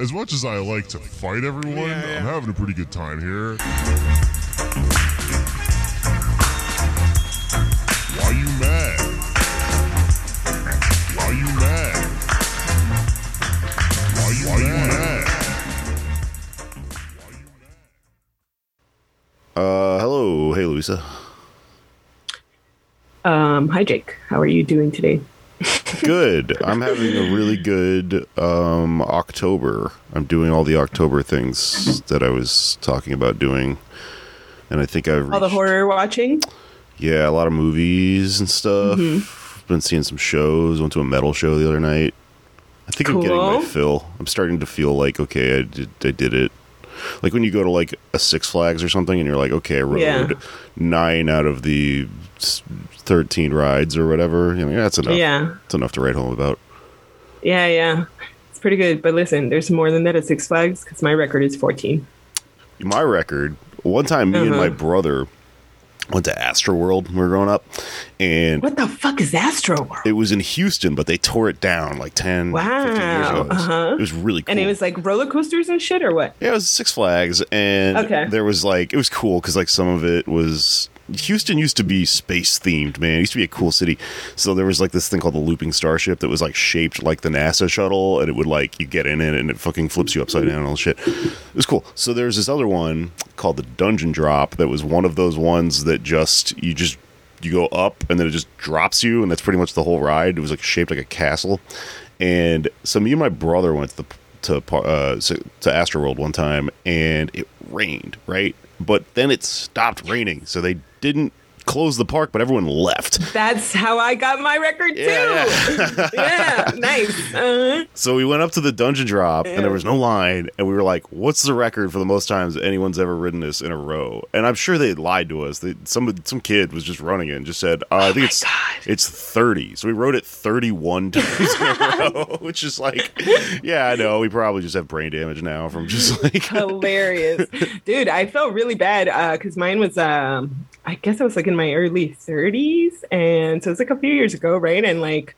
As much as I like to fight everyone, Yeah, yeah. I'm having a pretty good time here. Why you mad? Why you mad? Why you mad? Why are you mad? Uh, hello. Hey, Louisa. Um, hi Jake. How are you doing today? Good. I'm having a really good um, October. I'm doing all the October things that I was talking about doing, and I think I've All the horror watching? Yeah, a lot of movies and stuff. Mm-hmm. Been seeing some shows. Went to a metal show the other night. I think I'm getting my fill. I'm starting to feel like okay, I did, I did it. Like when you go to like a Six Flags or something, and you're like, okay, I rode Yeah. nine out of the s- thirteen rides or whatever. You know, that's enough. Yeah. it's enough to write home about. Yeah, yeah. It's pretty good. But listen, there's more than that at Six Flags because my record is 14. My record. One time, me and Uh-huh. my brother went to Astroworld when we were growing up, and What the fuck is Astroworld? It was in Houston, but they tore it down like 10, 15 years Wow, ago. It was, uh-huh. it was really cool. And it was like roller coasters and shit or what? yeah, it was Six Flags, and Okay. there was like it was cool because like some of it was Houston used to be space themed, man. It used to be a cool city. So there was like this thing called the Looping Starship that was like shaped like the NASA shuttle, and it would like you get in it and it fucking flips you upside down and all shit. It was cool. So there's this other one called the Dungeon Drop that was one of those ones that just you just you go up and then it just drops you, and that's pretty much the whole ride. It was like shaped like a castle, and so me and my brother went to the to uh, to Astroworld one time, and it rained, right? But then it stopped raining, so they didn't close the park, but everyone left. That's how I got my record too. Yeah. Yeah, nice. Uh, So we went up to the dungeon drop, and there was no line, and we were like, "What's the record for the most times anyone's ever ridden this in a row?" And I'm sure they lied to us. They, some some kid was just running it and just said, uh, "I think it's Oh God. it's 30." So we rode it 31 times in a row, which is like, yeah, I know. We probably just have brain damage now from just like hilarious dude i felt really bad because mine was um i guess i was like in my early 30s and so it's like a few years ago right and like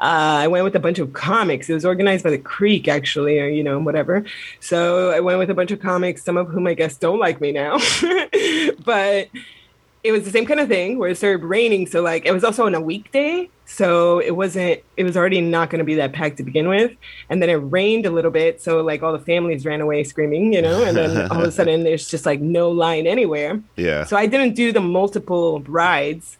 uh, I went with a bunch of comics. It was organized by the Creek, actually, or you know, whatever. So I went with a bunch of comics, some of whom I guess don't like me now. but it was the same kind of thing where it started raining. So like it was also on a weekday. So it wasn't it was already not gonna be that packed to begin with. And then it rained a little bit. So like all the families ran away screaming, you know, and then all of a sudden there's just like no line anywhere. yeah. So I didn't do the multiple rides.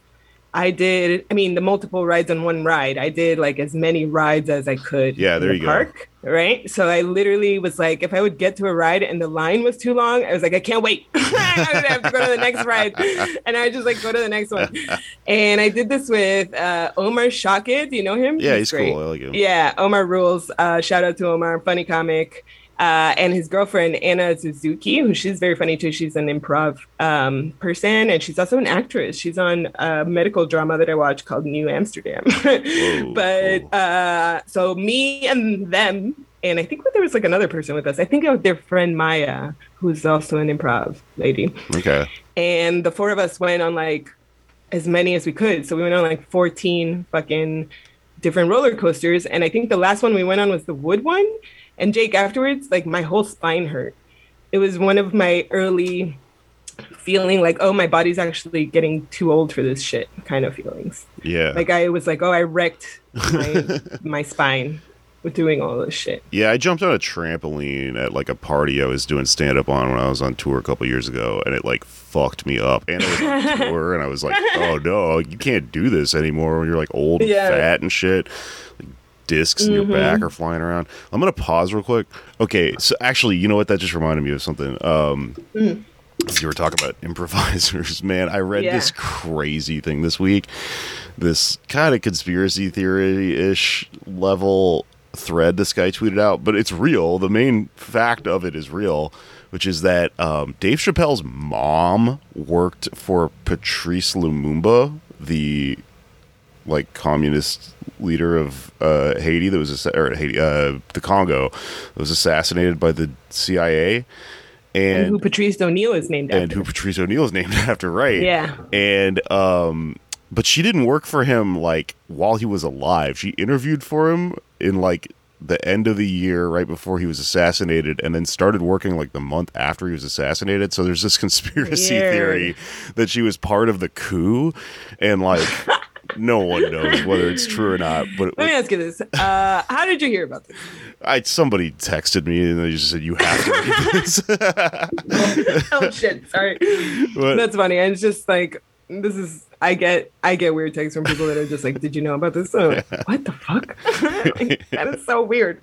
I did, I mean, the multiple rides on one ride. I did like as many rides as I could. Yeah, in there the you go. Right. So I literally was like, if I would get to a ride and the line was too long, I was like, I can't wait. I would have to go to the next ride. And I just like go to the next one. And I did this with uh, Omar Shakid. Do you know him? Yeah, he's cool. I like him. Yeah, Omar rules. Uh, shout out to Omar, funny comic. Uh, and his girlfriend Anna Suzuki, who she's very funny too. She's an improv um, person, and she's also an actress. She's on a medical drama that I watch called New Amsterdam. but cool. uh, so me and them, and I think there was like another person with us. I think it was their friend Maya, who's also an improv lady Okay. and the four of us went on like as many as we could. So we went on like 14 fucking different roller coasters. And I think the last one we went on was the wood one. And Jake, afterwards, like my whole spine hurt. It was one of my early feeling like, oh, my body's actually getting too old for this shit kind of feelings. Yeah. Like I was like, oh, I wrecked my, my spine with doing all this shit. Yeah, I jumped on a trampoline at like a party I was doing stand up on when I was on tour a couple years ago, and it like fucked me up. And I was on tour, and I was like, "Oh no, you can't do this anymore when you're like old and Yeah. fat and shit." Like discs in your back are flying around. I'm gonna pause real quick. Okay, so actually, you know what? That just reminded me of something. Um, as you were talking about improvisers, man, I read Yeah. this crazy thing this week. This kind of conspiracy theory ish level thread this guy tweeted out, but it's real. The main fact of it is real, which is that um, Dave Chappelle's mom worked for Patrice Lumumba, the like communist leader of uh, Haiti that was or Haiti, uh, the Congo, that was assassinated by the CIA. And, And, who Patrice O'Neal is named and after. who Patrice O'Neal is named after, right? Yeah. And um, but she didn't work for him like while he was alive. She interviewed for him in like the end of the year, right before he was assassinated, and then started working like the month after he was assassinated. So there's this conspiracy Weird. theory that she was part of the coup, and like no one knows whether it's true or not. But Let me ask you this: uh, How did you hear about this? I somebody texted me and they just said you have to read this. oh shit! Sorry, But- that's funny. And it's just like this is. I get I get weird texts from people that are just like, "Did you know about this?" And what the fuck? Like, that is so weird.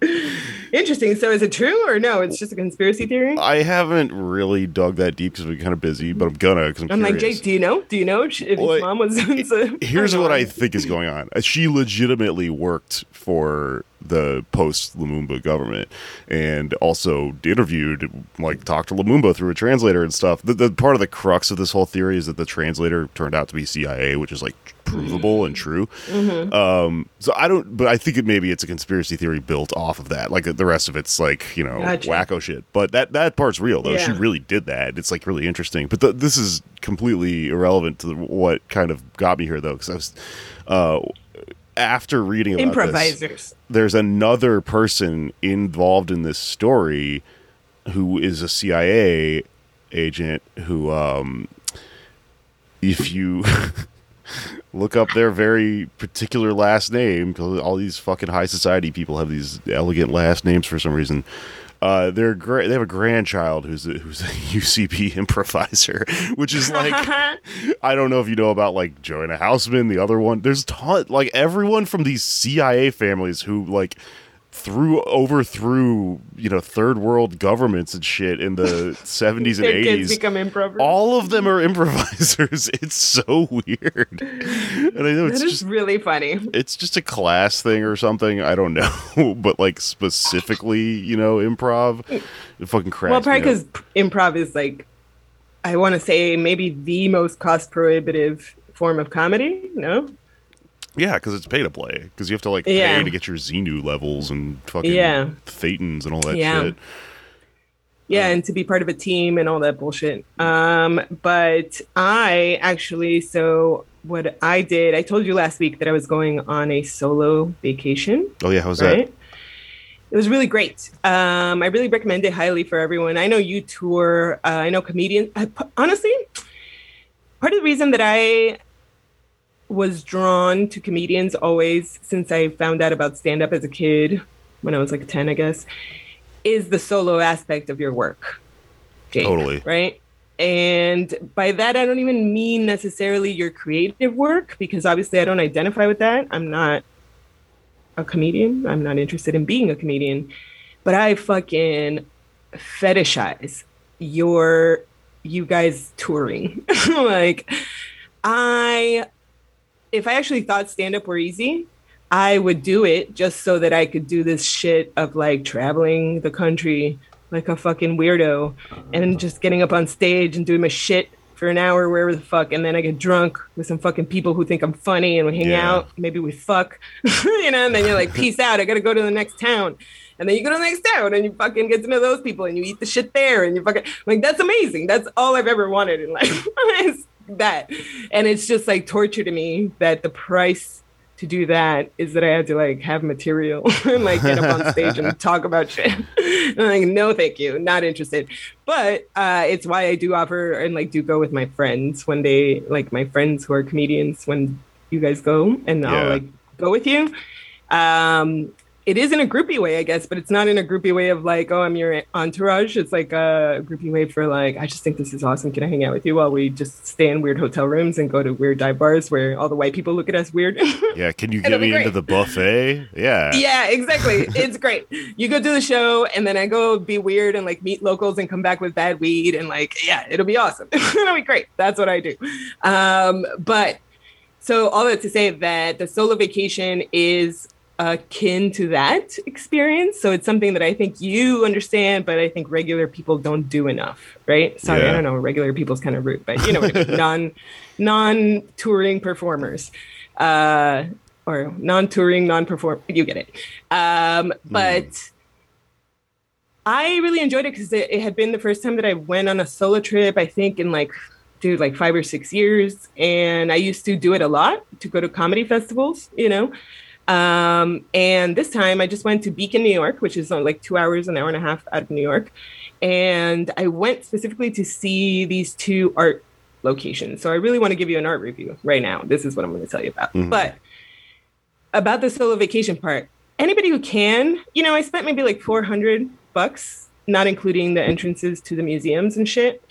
Interesting. So is it true or no? It's just a conspiracy theory. I haven't really dug that deep because we're kind of busy, but I'm gonna because I'm, I'm like. Jake, do you know? Do you know if his mom was? Here's what I think is going on. She legitimately worked for the post Lumumba government and also interviewed, like, talked to Lumumba through a translator and stuff. The, the part of the crux of this whole theory is that the translator turned out to be CIA, which is like provable and true. Um, so I don't, but I think it maybe it's a conspiracy theory built off of that. Like the rest of it's like you know Gotcha. wacko shit. But that that part's real though. She really did that. It's like really interesting. But the, this is completely irrelevant to the, what kind of got me here though, because I was. Uh, after reading about this, improvisers. there's another person involved in this story who is a CIA agent who um if you look up their very particular last name because all these fucking high society people have these elegant last names for some reason uh, they're great. They have a grandchild who's a, who's a UCB improviser, which is like I don't know if you know about like Joanna Houseman, the other one. There's ton like everyone from these CIA families who like threw overthrew you know third world governments and shit in the 70s and kids 80s. become. All of them are improvisers. It's so weird, and I know it's that is just really funny. it's just a class thing or something. I don't know, but like specifically, you know, improv. It fucking cracks. Well, probably because improv is like, I want to say maybe the most cost prohibitive form of comedy. No, Yeah, because it's pay to play. Because you have to like Yeah. pay to get your Xenu levels and fucking Yeah. Thetans and all that Yeah. shit. yeah, and to be part of a team and all that bullshit. Um, but I actually, so what I did, I told you last week that I was going on a solo vacation. Oh yeah, how's right? That? It was really great. Um, I really recommend it highly for everyone. I know you tour. Uh, I know comedians. I, honestly, part of the reason that I was drawn to comedians always since I found out about stand up as a kid when I was like 10, I guess, is the solo aspect of your work. Jake, Totally. Right. And by that, I don't even mean necessarily your creative work because obviously I don't identify with that. I'm not a comedian. I'm not interested in being a comedian, but I fucking fetishize your you guys touring. like I if I actually thought stand up were easy, I would do it just so that I could do this shit of like traveling the country like a fucking weirdo and just getting up on stage and doing my shit for an hour wherever the fuck and then I get drunk with some fucking people who think I'm funny and we hang Yeah. out, maybe we fuck, you know, and then you're like, peace out, I gotta go to the next town. And then you go to the next town and you fucking get to know those people and you eat the shit there and you fucking like that's amazing. That's all I've ever wanted in life. that. And it's just like torture to me that the price to do that is that I had to like have material and like get up on stage and talk about shit. And I'm like, no, thank you, not interested. But uh, it's why I do offer and like do go with my friends when they like my friends who are comedians when you guys go and Yeah. I'll like go with you. Um, it is in a groupie way, I guess, but it's not in a groupie way of like, oh, I'm your entourage. It's like a groupie way for like, I just think this is awesome. Can I hang out with you while we just stay in weird hotel rooms and go to weird dive bars where all the white people look at us weird? Yeah, can you get me into the buffet? Yeah. yeah, exactly. It's great. You go do the show and then I go be weird and like meet locals and come back with bad weed and like, yeah, it'll be awesome. it'll be great. That's what I do. Um, but so all that to say that the solo vacation is akin to that experience. So it's something that I think you understand, but I think regular people don't do enough, right? Sorry, Yeah. I don't know. Regular people's kind of rude, but you know I mean. non non touring performers. Uh or non-touring, non-perform. You get it. Um, but I really enjoyed it because it, it had been the first time that I went on a solo trip. I think in like, dude, like five or six years, and I used to do it a lot to go to comedy festivals, you know. Um, and this time I just went to Beacon, New York, which is uh, like two hours, an hour and a half out of New York. And I went specifically to see these two art locations. So I really want to give you an art review right now. This is what I'm going to tell you about. But about the solo vacation part, anybody who can, you know, I spent maybe like 400 bucks, not including the entrances to the museums and shit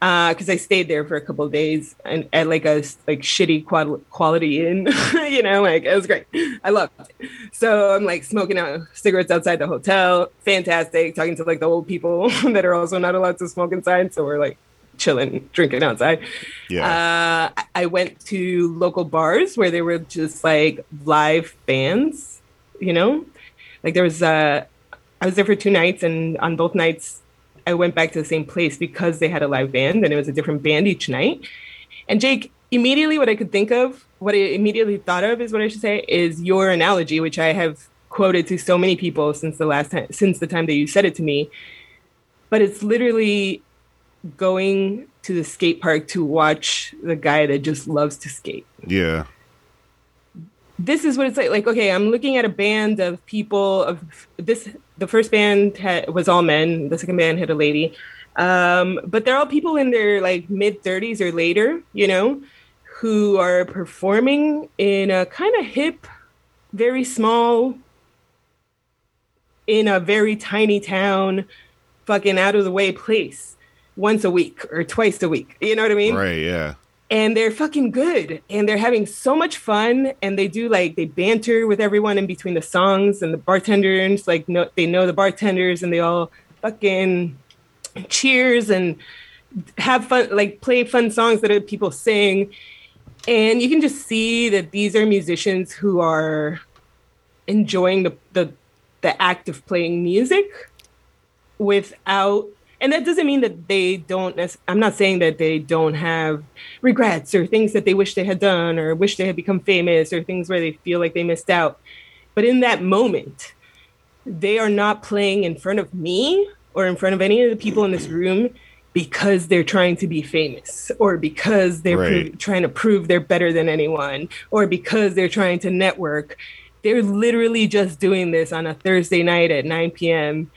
because I stayed there for a couple of days and at like a like shitty qual- quality inn, you know, like it was great. I loved it. So I'm like smoking out cigarettes outside the hotel, fantastic. Talking to like the old people that are also not allowed to smoke inside, so we're like chilling, drinking outside. Yeah. Uh, I went to local bars where they were just like live bands, you know, like there was uh, I was there for two nights, and on both nights I went back to the same place because they had a live band and it was a different band each night. And Jake, immediately what I could think of, what I immediately thought of is what I should say is your analogy, which I have quoted to so many people since the last time since the time that you said it to me. But it's literally going to the skate park to watch the guy that just loves to skate yeah. this is what it's like like okay i'm looking at a band of people of this the first band had, was all men the second band had a lady um, but they're all people in their like mid 30s or later you know who are performing in a kind of hip very small in a very tiny town fucking out of the way place once a week or twice a week you know what i mean Right. Yeah. And they're fucking good and they're having so much fun and they do like they banter with everyone in between the songs and the bartenders like know, they know the bartenders and they all fucking cheers and have fun like play fun songs that people sing. And you can just see that these are musicians who are enjoying the the, the act of playing music without and that doesn't mean that they don't i'm not saying that they don't have regrets or things that they wish they had done or wish they had become famous or things where they feel like they missed out. But in that moment they are not playing in front of me or in front of any of the people in this room because they're trying to be famous or because they're pro- trying to prove they're better than anyone or because they're trying to network. They're literally just doing this on a thursday night at 9 p.m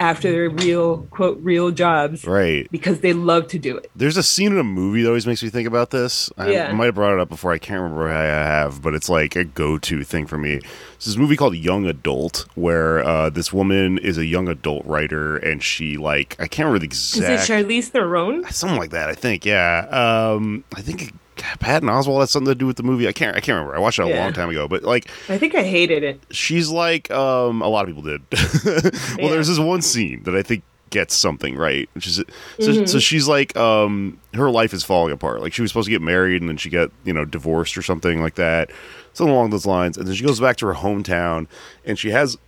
after their real quote real jobs Right. because they love to do it There's a scene in a movie that always makes me think about this. I, Yeah. I might have brought it up before. I can't remember how I have, but it's like a go-to thing for me. It's this movie called Young Adult, where uh, this woman is a young adult writer, and she like I can't remember the exact is it charlize theron something like that. I think, yeah. Um, I think Patton Oswalt has something to do with the movie. I can't. I can't remember. I watched it a Yeah. long time ago, but like i think i hated it she's like um a lot of people did well Yeah. there's this one scene that i think gets something right which is so, Mm-hmm. so she's like um her life is falling apart like she was supposed to get married and then she got you know divorced or something like that something along those lines and then she goes back to her hometown and she has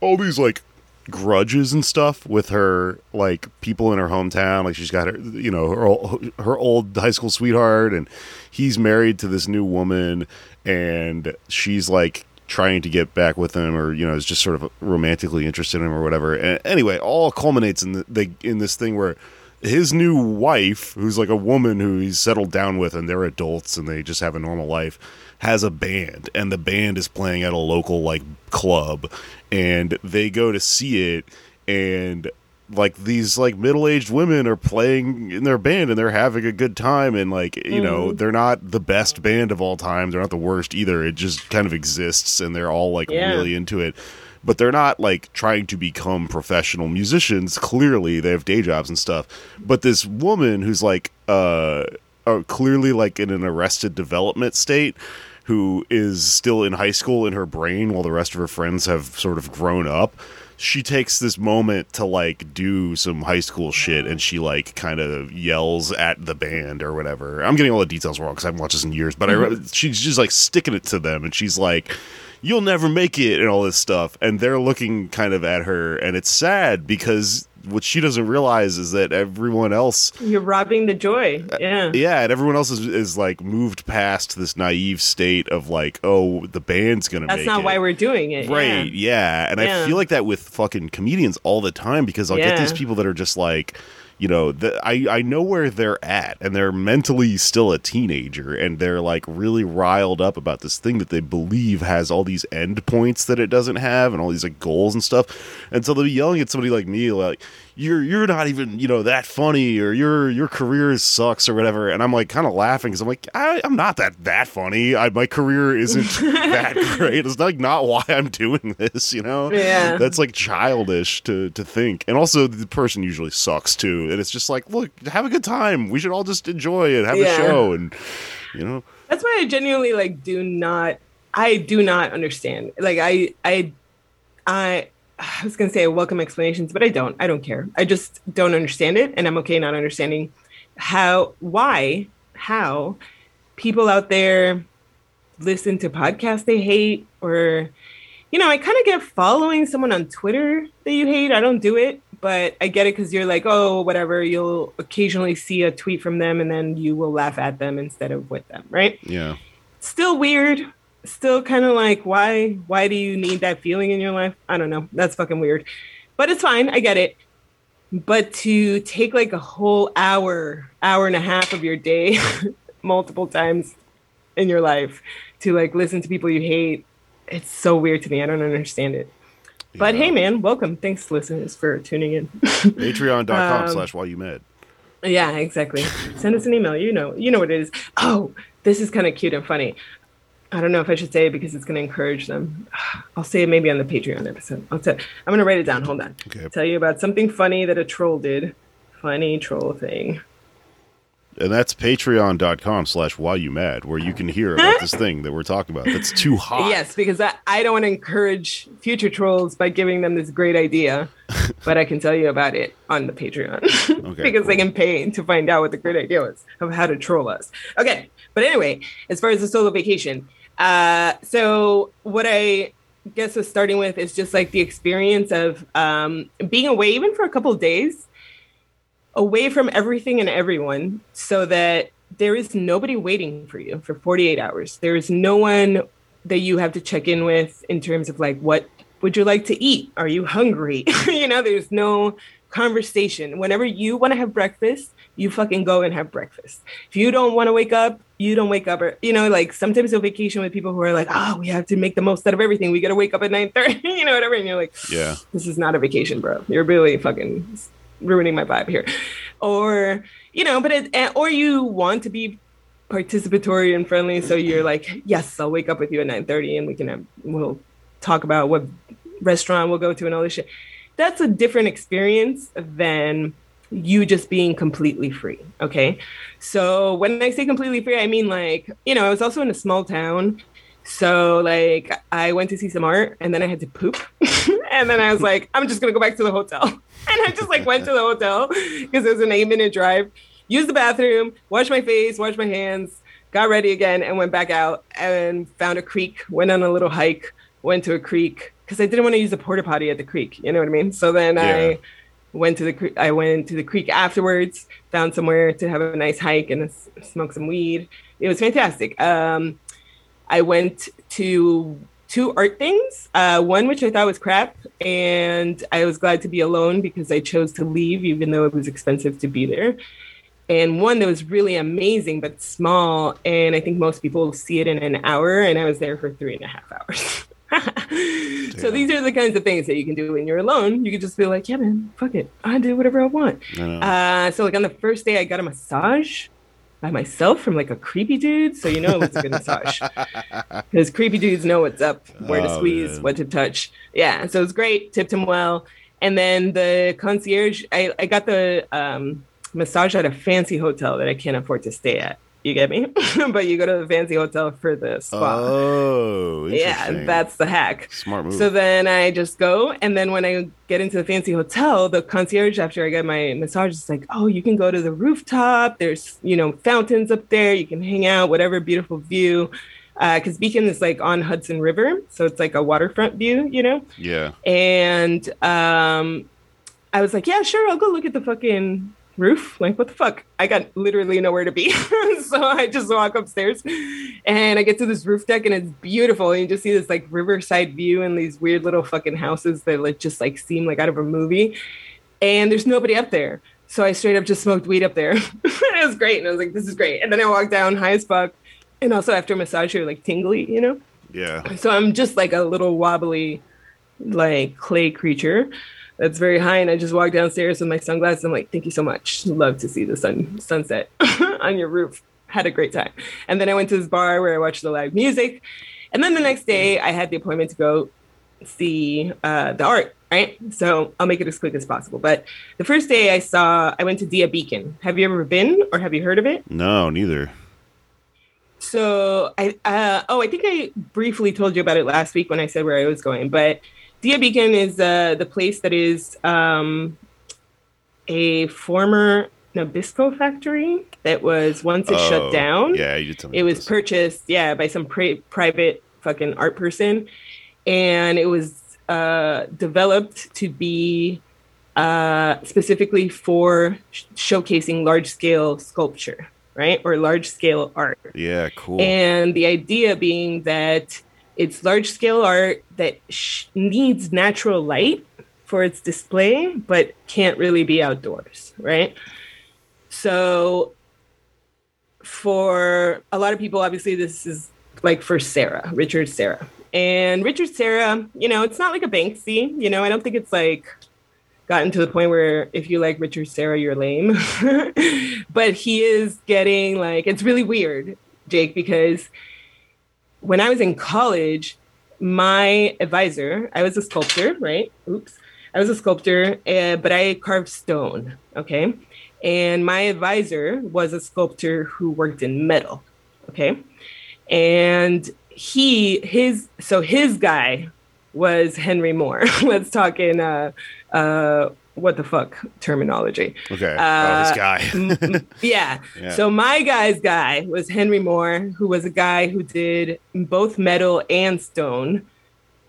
all these like grudges and stuff with her like people in her hometown. Like she's got her you know her, her old high school sweetheart and he's married to this new woman and she's like trying to get back with him or you know is just sort of romantically interested in him or whatever. And anyway all culminates in the, the in this thing where his new wife who's like a woman who he's settled down with and they're adults and they just have a normal life has a band and the band is playing at a local like club and they go to see it and like these like middle-aged women are playing in their band and they're having a good time and like you know they're not the best band of all time they're not the worst either it just kind of exists and they're all like Yeah. really into it but they're not like trying to become professional musicians clearly they have day jobs and stuff but this woman who's like uh, uh clearly like in an arrested development state who is still in high school in her brain while the rest of her friends have sort of grown up she takes this moment to like do some high school shit and she like kind of yells at the band or whatever. I'm getting all the details wrong because i haven't watched this in years but i mm-hmm. she's just like sticking it to them and she's like you'll never make it and all this stuff. And they're looking kind of at her and it's sad because what she doesn't realize is that everyone else You're robbing the joy. Uh, yeah. yeah and everyone else is, is like moved past this naive state of like oh the band's gonna That's make not it. why we're doing it. right Yeah. yeah, and i feel like that with fucking comedians all the time because i'll get these people that are just like you know, the, I I know where they're at, and they're mentally still a teenager, and they're like really riled up about this thing that they believe has all these end points that it doesn't have, and all these like goals and stuff, and so they'll be yelling at somebody like me, like you're you're not even you know that funny, or your your career sucks or whatever, and I'm like kind of laughing because I'm like I, I'm not that that funny. I, my career isn't that great. It's like not why I'm doing this, you know. Yeah. That's like childish to to think. And also the person usually sucks too. And it's just like, look, have a good time. We should all just enjoy it, have Yeah. a show and you know. That's why I genuinely like do not I do not understand. Like I I I I was gonna say welcome explanations, but I don't. I don't care. I just don't understand it, and I'm okay not understanding how why how people out there listen to podcasts they hate or you know, I kind of get following someone on Twitter that you hate. I don't do it, but I get it because you're like, oh, whatever. You'll occasionally see a tweet from them and then you will laugh at them instead of with them, right? Yeah. Still weird. Still kind of like, why? Why do you need that feeling in your life? I don't know. That's fucking weird, but it's fine. I get it. But to take like a whole hour, hour and a half of your day, multiple times in your life, to like listen to people you hate, it's so weird to me. I don't understand it. But Yeah. hey, man, welcome. Thanks, listeners, for tuning in. Patreon.com Um, slash why you mad. yeah, exactly. Send us an email. You know, you know what it is. Oh, this is kind of cute and funny. I don't know if I should say it because it's going to encourage them. I'll say it maybe on the Patreon episode. I'll tell. I'm going to write it down. Hold on. Okay. Tell you about something funny that a troll did. Funny troll thing. And that's patreon.com slash why you mad, where you can hear about this thing that we're talking about. That's too hot. Yes, because I, I don't want to encourage future trolls by giving them this great idea, but I can tell you about it on the Patreon Okay, because they cool. can pay to find out what the great idea was of how to troll us. Okay, but anyway, as far as the solo vacation, uh, so what I guess was starting with is just like the experience of um, being away even for a couple days away from everything and everyone so that there is nobody waiting for you for 48 hours. There is no one that you have to check in with in terms of like, what would you like to eat? Are you hungry? you know, there's no conversation. Whenever you want to have breakfast, you fucking go and have breakfast. If you don't want to wake up, you don't wake up. Or, you know, like sometimes you'll vacation with people who are like, oh, we have to make the most out of everything. We got to wake up at 9.30, you know, whatever. And you're like, Yeah. this is not a vacation, bro. You're really fucking ruining my vibe here. Or, you know, but it, or you want to be participatory and friendly. So you're like, yes, I'll wake up with you at 9.30 and we can have, we'll talk about what restaurant we'll go to and all this shit. That's a different experience than you just being completely free. Okay. So when I say completely free, I mean like, you know, I was also in a small town. So like I went to see some art and then I had to poop. and then I was like, I'm just gonna go back to the hotel. And I just like went to the hotel because it was an eight minute drive, used the bathroom, washed my face, washed my hands, got ready again, and went back out and found a creek, went on a little hike, went to a creek because I didn't want to use the porta potty at the creek. You know what I mean? So then Yeah. I went to the I went to the creek afterwards, found somewhere to have a nice hike and smoke some weed. It was fantastic. Um, I went to two art things. Uh, one which I thought was crap, and I was glad to be alone because I chose to leave even though it was expensive to be there. And one that was really amazing but small, and I think most people see it in an hour, and I was there for three and a half hours. so these are the kinds of things that you can do when you're alone. You can just be like, yeah, man, fuck it, I do whatever I want. I. Uh, so like on the first day, I got a massage by myself from like a creepy dude. So you know it was a good massage because creepy dudes know what's up, where to Oh, squeeze, man. what to touch. Yeah, so it was great. Tipped him well, and then the concierge, I, I got the um, massage at a fancy hotel that I can't afford to stay at. You get me? but you go to the fancy hotel for the spa. oh, yeah, that's the hack. smart move. So then I just go, and then when I get into the fancy hotel, the concierge after I get my massage is like, "Oh, you can go to the rooftop. There's you know fountains up there. You can hang out, whatever beautiful view." Because Beacon is like on Hudson River, so it's like a waterfront view, you know. yeah. And um, I was like, "Yeah, sure, I'll go look at the fucking roof. Like, what the fuck? I got literally nowhere to be. so I just walk upstairs and I get to this roof deck and it's beautiful. And you just see this like riverside view and these weird little fucking houses that like just like seem like out of a movie. And there's nobody up there. So I straight up just smoked weed up there. it was great. And I was like, this is great. And then I walked down high as fuck. And also after a massage, you're like tingly, you know? Yeah. So I'm just like a little wobbly, like clay creature that's very high. And I just walked downstairs with my sunglasses. I'm like, thank you so much. Love to see the sun sunset on your roof. Had a great time. And then I went to this bar where I watched the live music. And then the next day I had the appointment to go see uh, the art, right? So I'll make it as quick as possible. But the first day I saw, I went to Dia Beacon. Have you ever been or have you heard of it? No, neither. So I uh, oh I think I briefly told you about it last week when I said where I was going, but Dia Beacon is uh, the place that is um, a former Nabisco factory that was once it Oh, shut down. Yeah, you tell me It was this. purchased, yeah, by some pri- private fucking art person, and it was uh, developed to be uh, specifically for sh- showcasing large scale sculpture, right, or large scale art. Yeah, cool. And the idea being that it's large scale art that sh- needs natural light for its display, but can't really be outdoors, right? So, for a lot of people, obviously, this is like for Serra, Richard Serra. And Richard Serra, you know, it's not like a Banksy, you know, I don't think it's like gotten to the point where if you like Richard Serra, you're lame. but he is getting like, it's really weird, Jake, because when I was in college, my advisor, I was a sculptor, right? Oops. I was a sculptor, uh, but I carved stone, okay? And my advisor was a sculptor who worked in metal, okay? And he, his, so his guy was Henry Moore. Let's talk in, uh, uh, what the fuck terminology. okay. uh, oh, this guy. M- yeah. Yeah. So my guy's guy was Henry Moore, who was a guy who did both metal and stone,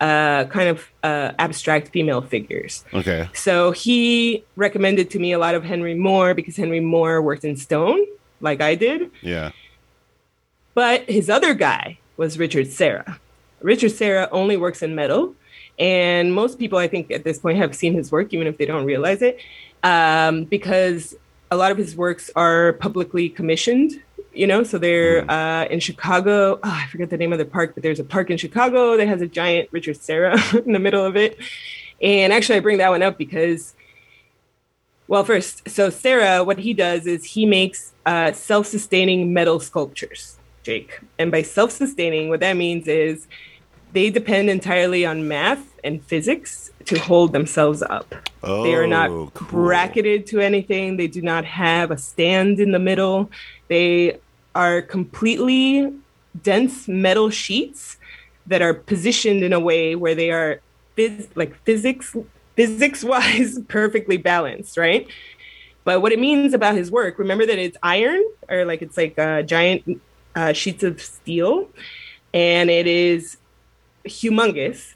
uh, kind of uh, abstract female figures. okay. So he recommended to me a lot of Henry Moore because Henry Moore worked in stone, like I did. Yeah. But his other guy was Richard Serra. Richard Serra only works in metal. And most people, I think, at this point have seen his work, even if they don't realize it, um, because a lot of his works are publicly commissioned. You know, so they're uh, in Chicago. Oh, I forget the name of the park, but there's a park in Chicago that has a giant Richard Serra in the middle of it. And actually, I bring that one up because well, first, so Serra, what he does is he makes uh, self-sustaining metal sculptures, Jake. And by self-sustaining, what that means is they depend entirely on math and physics to hold themselves up. Oh, they are not cool. bracketed to anything. They do not have a stand in the middle. They are completely dense metal sheets that are positioned in a way where they are phys- like physics physics wise perfectly balanced, right? But what it means about his work, remember that it's iron or like it's like uh, giant uh, sheets of steel, and it is humongous,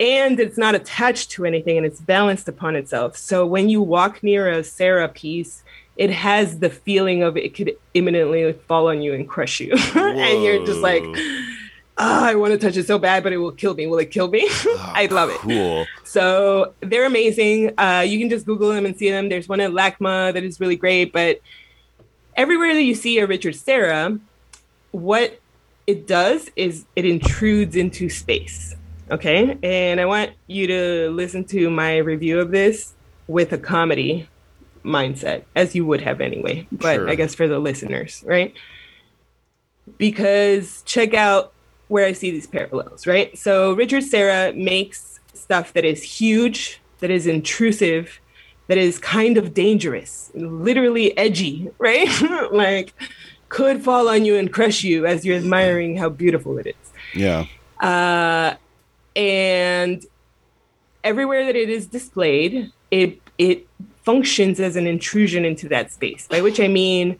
and it's not attached to anything, and it's balanced upon itself. So when you walk near a Serra piece, it has the feeling of it could imminently fall on you and crush you, and you're just like, oh, I want to touch it so bad, but it will kill me. Will it kill me? I'd love it. Cool. So they're amazing. Uh, you can just Google them and see them. There's one at LACMA that is really great. But everywhere that you see a Richard Serra, what it does is it intrudes into space. Okay. And I want you to listen to my review of this with a comedy mindset, as you would have anyway. But Sure. I guess for the listeners, right? Because check out where I see these parallels, right? So Richard Serra makes stuff that is huge, that is intrusive, that is kind of dangerous, literally edgy, right? like could fall on you and crush you as you're admiring how beautiful it is. Yeah. Uh, and everywhere that it is displayed, it it functions as an intrusion into that space. By which I mean,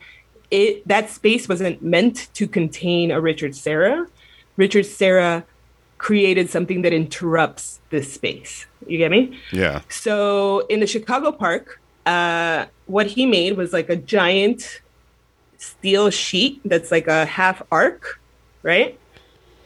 it that space wasn't meant to contain a Richard Serra. Richard Serra created something that interrupts this space. You get me? Yeah. So in the Chicago park, uh, what he made was like a giant steel sheet that's like a half arc, right?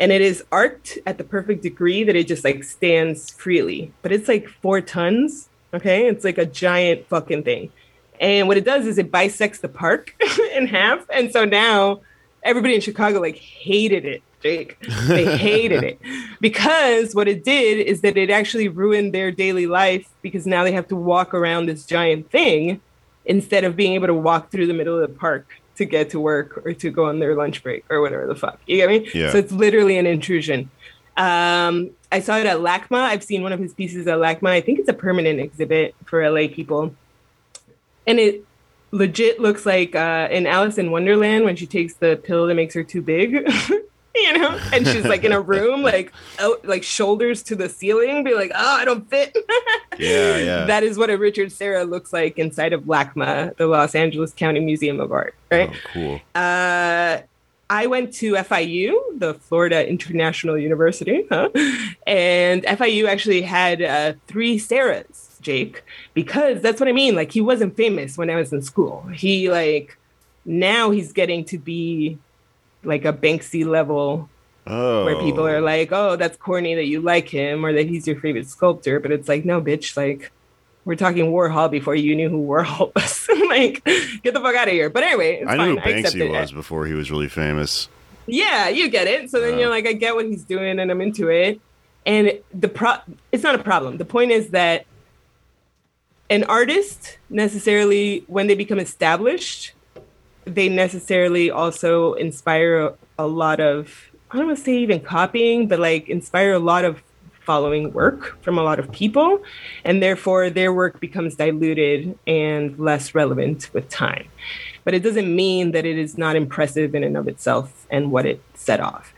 And it is arced at the perfect degree that it just like stands freely. But it's like four tons. Okay. It's like a giant fucking thing. And what it does is it bisects the park in half. And so now everybody in Chicago like hated it, Jake. They hated it because what it did is that it actually ruined their daily life because now they have to walk around this giant thing instead of being able to walk through the middle of the park to get to work or to go on their lunch break or whatever the fuck. You get me? Yeah. So it's literally an intrusion. Um, I saw it at LACMA. I've seen one of his pieces at LACMA. I think it's a permanent exhibit for LA people. And it legit looks like uh, in Alice in Wonderland when she takes the pill that makes her too big. you know, and she's like in a room, like out, like shoulders to the ceiling, be like, "Oh, I don't fit." Yeah, yeah. that is what a Richard Serra looks like inside of LACMA, the Los Angeles County Museum of Art, right? Oh, cool. Uh, I went to FIU, the Florida International University, huh? and FIU actually had uh, three Serras, Jake, because that's what I mean. Like he wasn't famous when I was in school. He like now he's getting to be like a Banksy level Oh. where people are like, "Oh, that's corny that you like him or that he's your favorite sculptor," but it's like, no, bitch, like we're talking Warhol before you knew who Warhol was. like, get the fuck out of here. But anyway, it's I fine. knew who Banksy it. was before he was really famous. Yeah, you get it. So then you're like, I get what he's doing, and I'm into it. And the pro, it's not a problem. The point is that an artist necessarily, when they become established, they necessarily also inspire a, lot of I don't want to say even copying, but like inspire a lot of following work from a lot of people, and therefore their work becomes diluted and less relevant with time. But it doesn't mean that it is not impressive in and of itself and what it set off.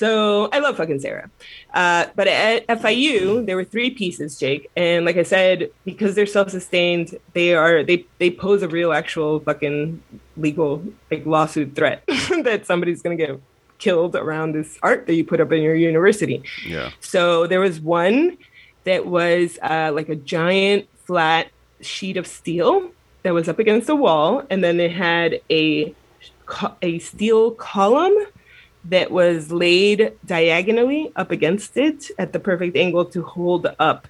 So I love fucking Serra. Uh, but at FIU, there were three pieces, Jake. And like I said, because they're self-sustained, they are they they pose a real actual fucking legal like lawsuit threat that somebody's gonna get killed around this art that you put up in your university. Yeah. So there was one that was uh, like a giant flat sheet of steel that was up against the wall, and then it had a a steel column that was laid diagonally up against it at the perfect angle to hold up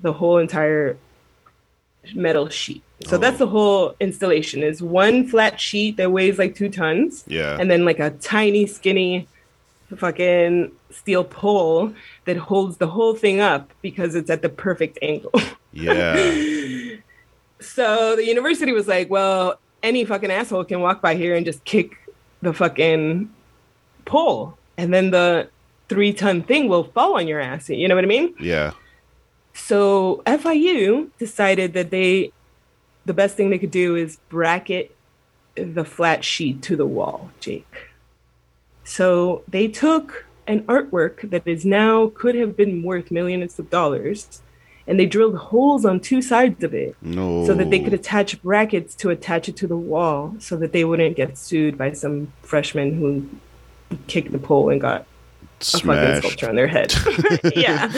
the whole entire metal sheet. So Oh. that's the whole installation is one flat sheet that weighs like two tons Yeah. and then like a tiny skinny fucking steel pole that holds the whole thing up because it's at the perfect angle. yeah. so the university was like, well, any fucking asshole can walk by here and just kick the fucking pole and then the three ton thing will fall on your ass. You know what I mean? Yeah. So FIU decided that they, the best thing they could do is bracket the flat sheet to the wall, Jake. So they took an artwork that is now could have been worth millions of dollars, and they drilled holes on two sides of it No. so that they could attach brackets to attach it to the wall, so that they wouldn't get sued by some freshman who kicked the pole and got a fucking sculpture on their head. yeah,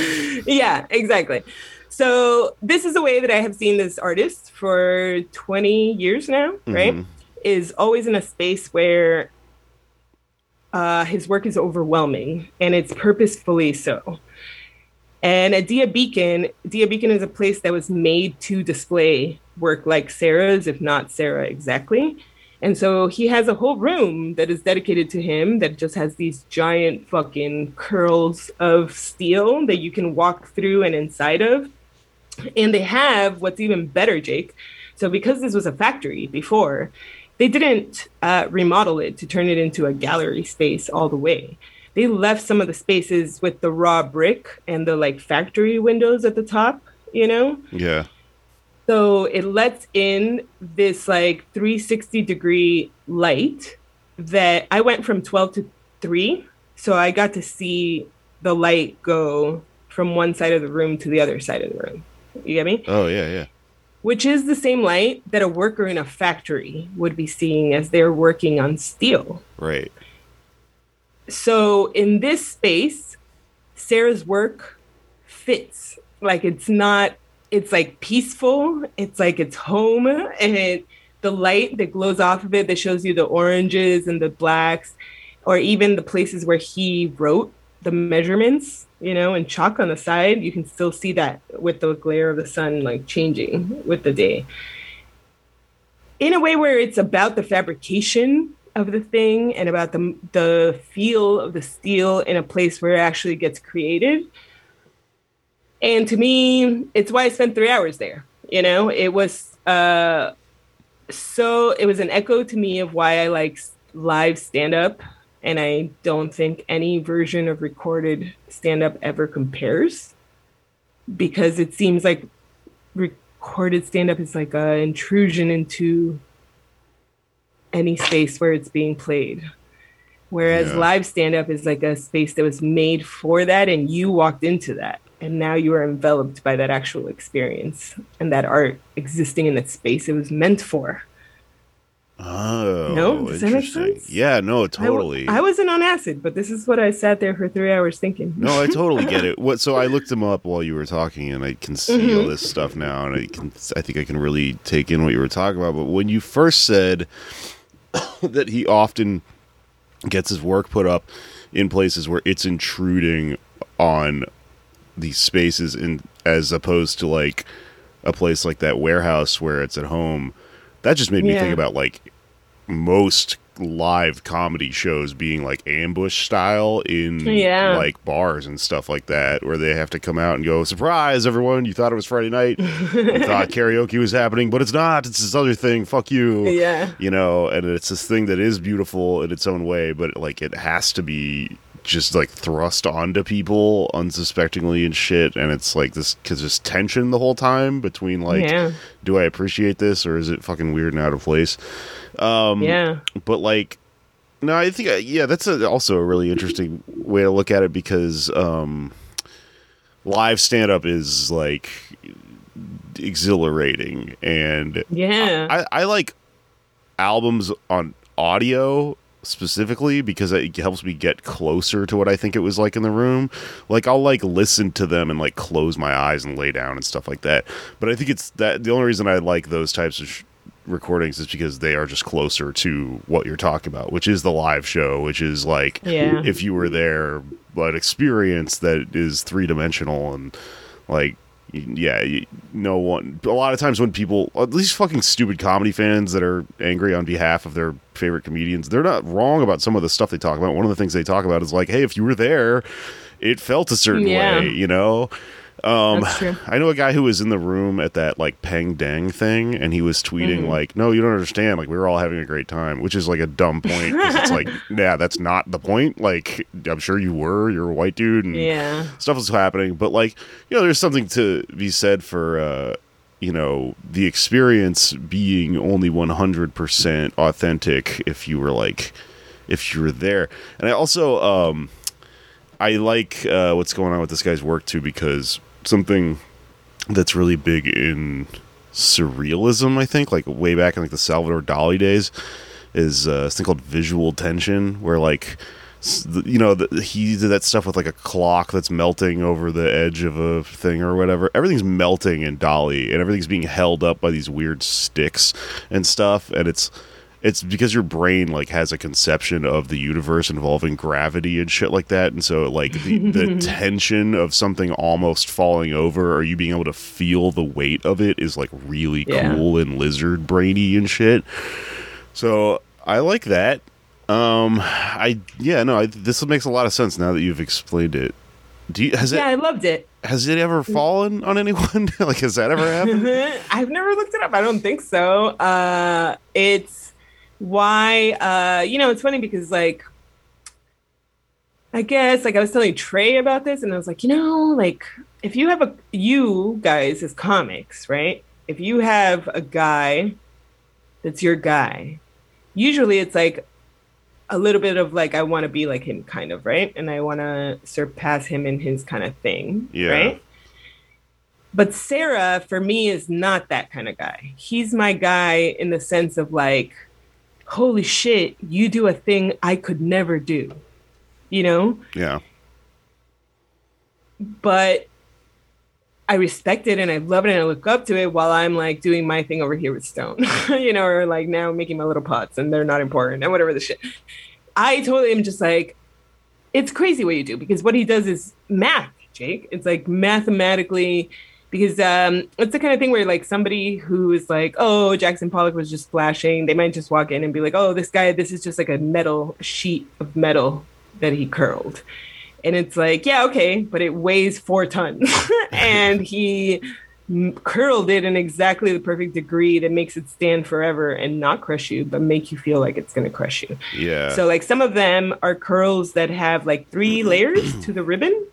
yeah, exactly. So this is the way that I have seen this artist for 20 years now, right? Mhm. Is always in a space where uh, his work is overwhelming and it's purposefully so. And at Dia Beacon, Dia Beacon is a place that was made to display work like Serra's, if not Serra exactly. And so he has a whole room that is dedicated to him that just has these giant fucking curls of steel that you can walk through and inside of. And they have what's even better, Jake. So, because this was a factory before, they didn't uh, remodel it to turn it into a gallery space all the way. They left some of the spaces with the raw brick and the like factory windows at the top, you know? Yeah. So it lets in this like 360 degree light that I went from 12 to 3. So I got to see the light go from one side of the room to the other side of the room. You get me? Oh yeah, yeah. Which is the same light that a worker in a factory would be seeing as they're working on steel. Right. So in this space, Serra's work fits. Like it's not, it's like peaceful. It's like it's home. And it, the light that glows off of it that shows you the oranges and the blacks, or even the places where he wrote the measurements, you know, and chalk on the side, you can still see that with the glare of the sun like changing with the day. in a way where it's about the fabrication of the thing and about the the feel of the steel in a place where it actually gets created. And to me, it's why I spent three hours there. You know, it was uh, so it was an echo to me of why I like live stand up, and I don't think any version of recorded stand up ever compares because it seems like recorded stand up is like an intrusion into any space where it's being played. Whereas Yeah. live stand up is like a space that was made for that and you walked into that. And now you are enveloped by that actual experience and that art existing in that space it was meant for. Oh, No? Does that make interesting. Yeah, no, totally. I, wasn't on acid, but this is what I sat there for three hours thinking. No, I totally get it. What? So I looked him up while you were talking, and I can see Mm-hmm. all this stuff now, and I can. I think I can really take in what you were talking about. But when you first said that he often gets his work put up in places where it's intruding on these spaces, in as opposed to like a place like that warehouse where it's at home, that just made me Yeah. think about like most live comedy shows being like ambush style in Yeah. like bars and stuff like that where they have to come out and go surprise everyone you thought it was friday night you thought karaoke was happening but it's not it's this other thing fuck you Yeah. you know and it's this thing that is beautiful in its own way but like it has to be just like thrust onto people unsuspectingly and shit and it's like this because there's tension the whole time between like Yeah. do i appreciate this or is it fucking weird and out of place Um, yeah. but like no i think uh, yeah that's a, also a really interesting way to look at it because um live stand up is like exhilarating and Yeah. I, I like albums on audio specifically because it helps me get closer to what I think it was like in the room. Like I'll like listen to them and like close my eyes and lay down and stuff like that. But I think it's that the only reason I like those types of sh- recordings is because they are just closer to what you're talking about, which is the live show, which is like Yeah. if you were there, but experience that is three dimensional and like yeah, y- no one. A lot of times when people, at least fucking stupid comedy fans that are angry on behalf of their favorite comedians, they're not wrong about some of the stuff they talk about. One of the things they talk about is like, hey, if you were there, it felt a certain Yeah. way, you know. Um. I know a guy who was in the room at that like Peng Dang thing, and he was tweeting Mm-hmm. like, "No, you don't understand. Like we were all having a great time," which is like a dumb point. it's like, yeah, that's not the point. Like I'm sure you were. You're a white dude, and Yeah. stuff was happening but like you know there's something to be said for uh you know the experience being only 100% authentic if you were like if you were there and i also um i like uh what's going on with this guy's work too because something that's really big in surrealism i think like way back in like the salvador dali days is uh, this thing called visual tension where like you know the, he did that stuff with like a clock that's melting over the edge of a thing or whatever. Everything's melting in Dali and everything's being held up by these weird sticks and stuff and it's it's because your brain like has a conception of the universe involving gravity and shit like that and so like the, the tension of something almost falling over or you being able to feel the weight of it is like really Yeah. cool and lizard brainy and shit so I like that. Um, I yeah no, I, this makes a lot of sense now that you've explained it. Do you has Yeah, it I loved it. has it ever fallen on anyone? like has that ever happened? I've never looked it up. I don't think so. Uh, it's why, uh, you know, it's funny because, like, I guess, like, I was telling Trey about this, and I was like, you know, like, if you have a, you guys as comics, right? If you have a guy that's your guy, usually it's like a little bit of like, I want to be like him, kind of, right? And I want to surpass him in his kind of thing, Yeah. right? But Serra, for me, is not that kind of guy. He's my guy in the sense of like, holy shit, you do a thing I could never do, you know? Yeah. But I respect it and I love it and I look up to it while I'm like doing my thing over here with Stone, you know, or like now making my little pots and they're not important and whatever the shit. I totally am just like, it's crazy what you do because what he does is math, Jake. It's like mathematically, because um, it's the kind of thing where like somebody who is like, oh, Jackson Pollock was just flashing, they might just walk in and be like, oh, this guy, this is just like a metal sheet of metal that he curled. And it's like, yeah, okay, but it weighs four tons. and he m- curled it in exactly the perfect degree that makes it stand forever and not crush you, but make you feel like it's going to crush you. Yeah. So, like, some of them are curls that have like three layers to the ribbon.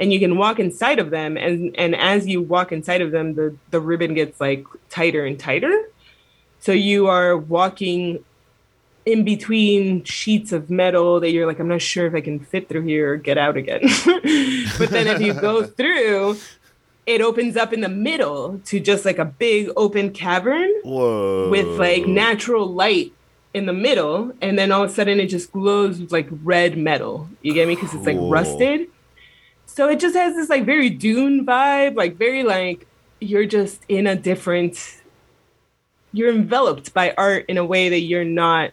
And you can walk inside of them, and and as you walk inside of them, the the ribbon gets like tighter and tighter. So you are walking in between sheets of metal that you're like, I'm not sure if I can fit through here or get out again. but then if you go through, it opens up in the middle to just like a big open cavern Whoa. with like natural light in the middle. And then all of a sudden it just glows with like red metal. You get me? Because it's like rusted. So it just has this like very dune vibe, like very like you're just in a different you're enveloped by art in a way that you're not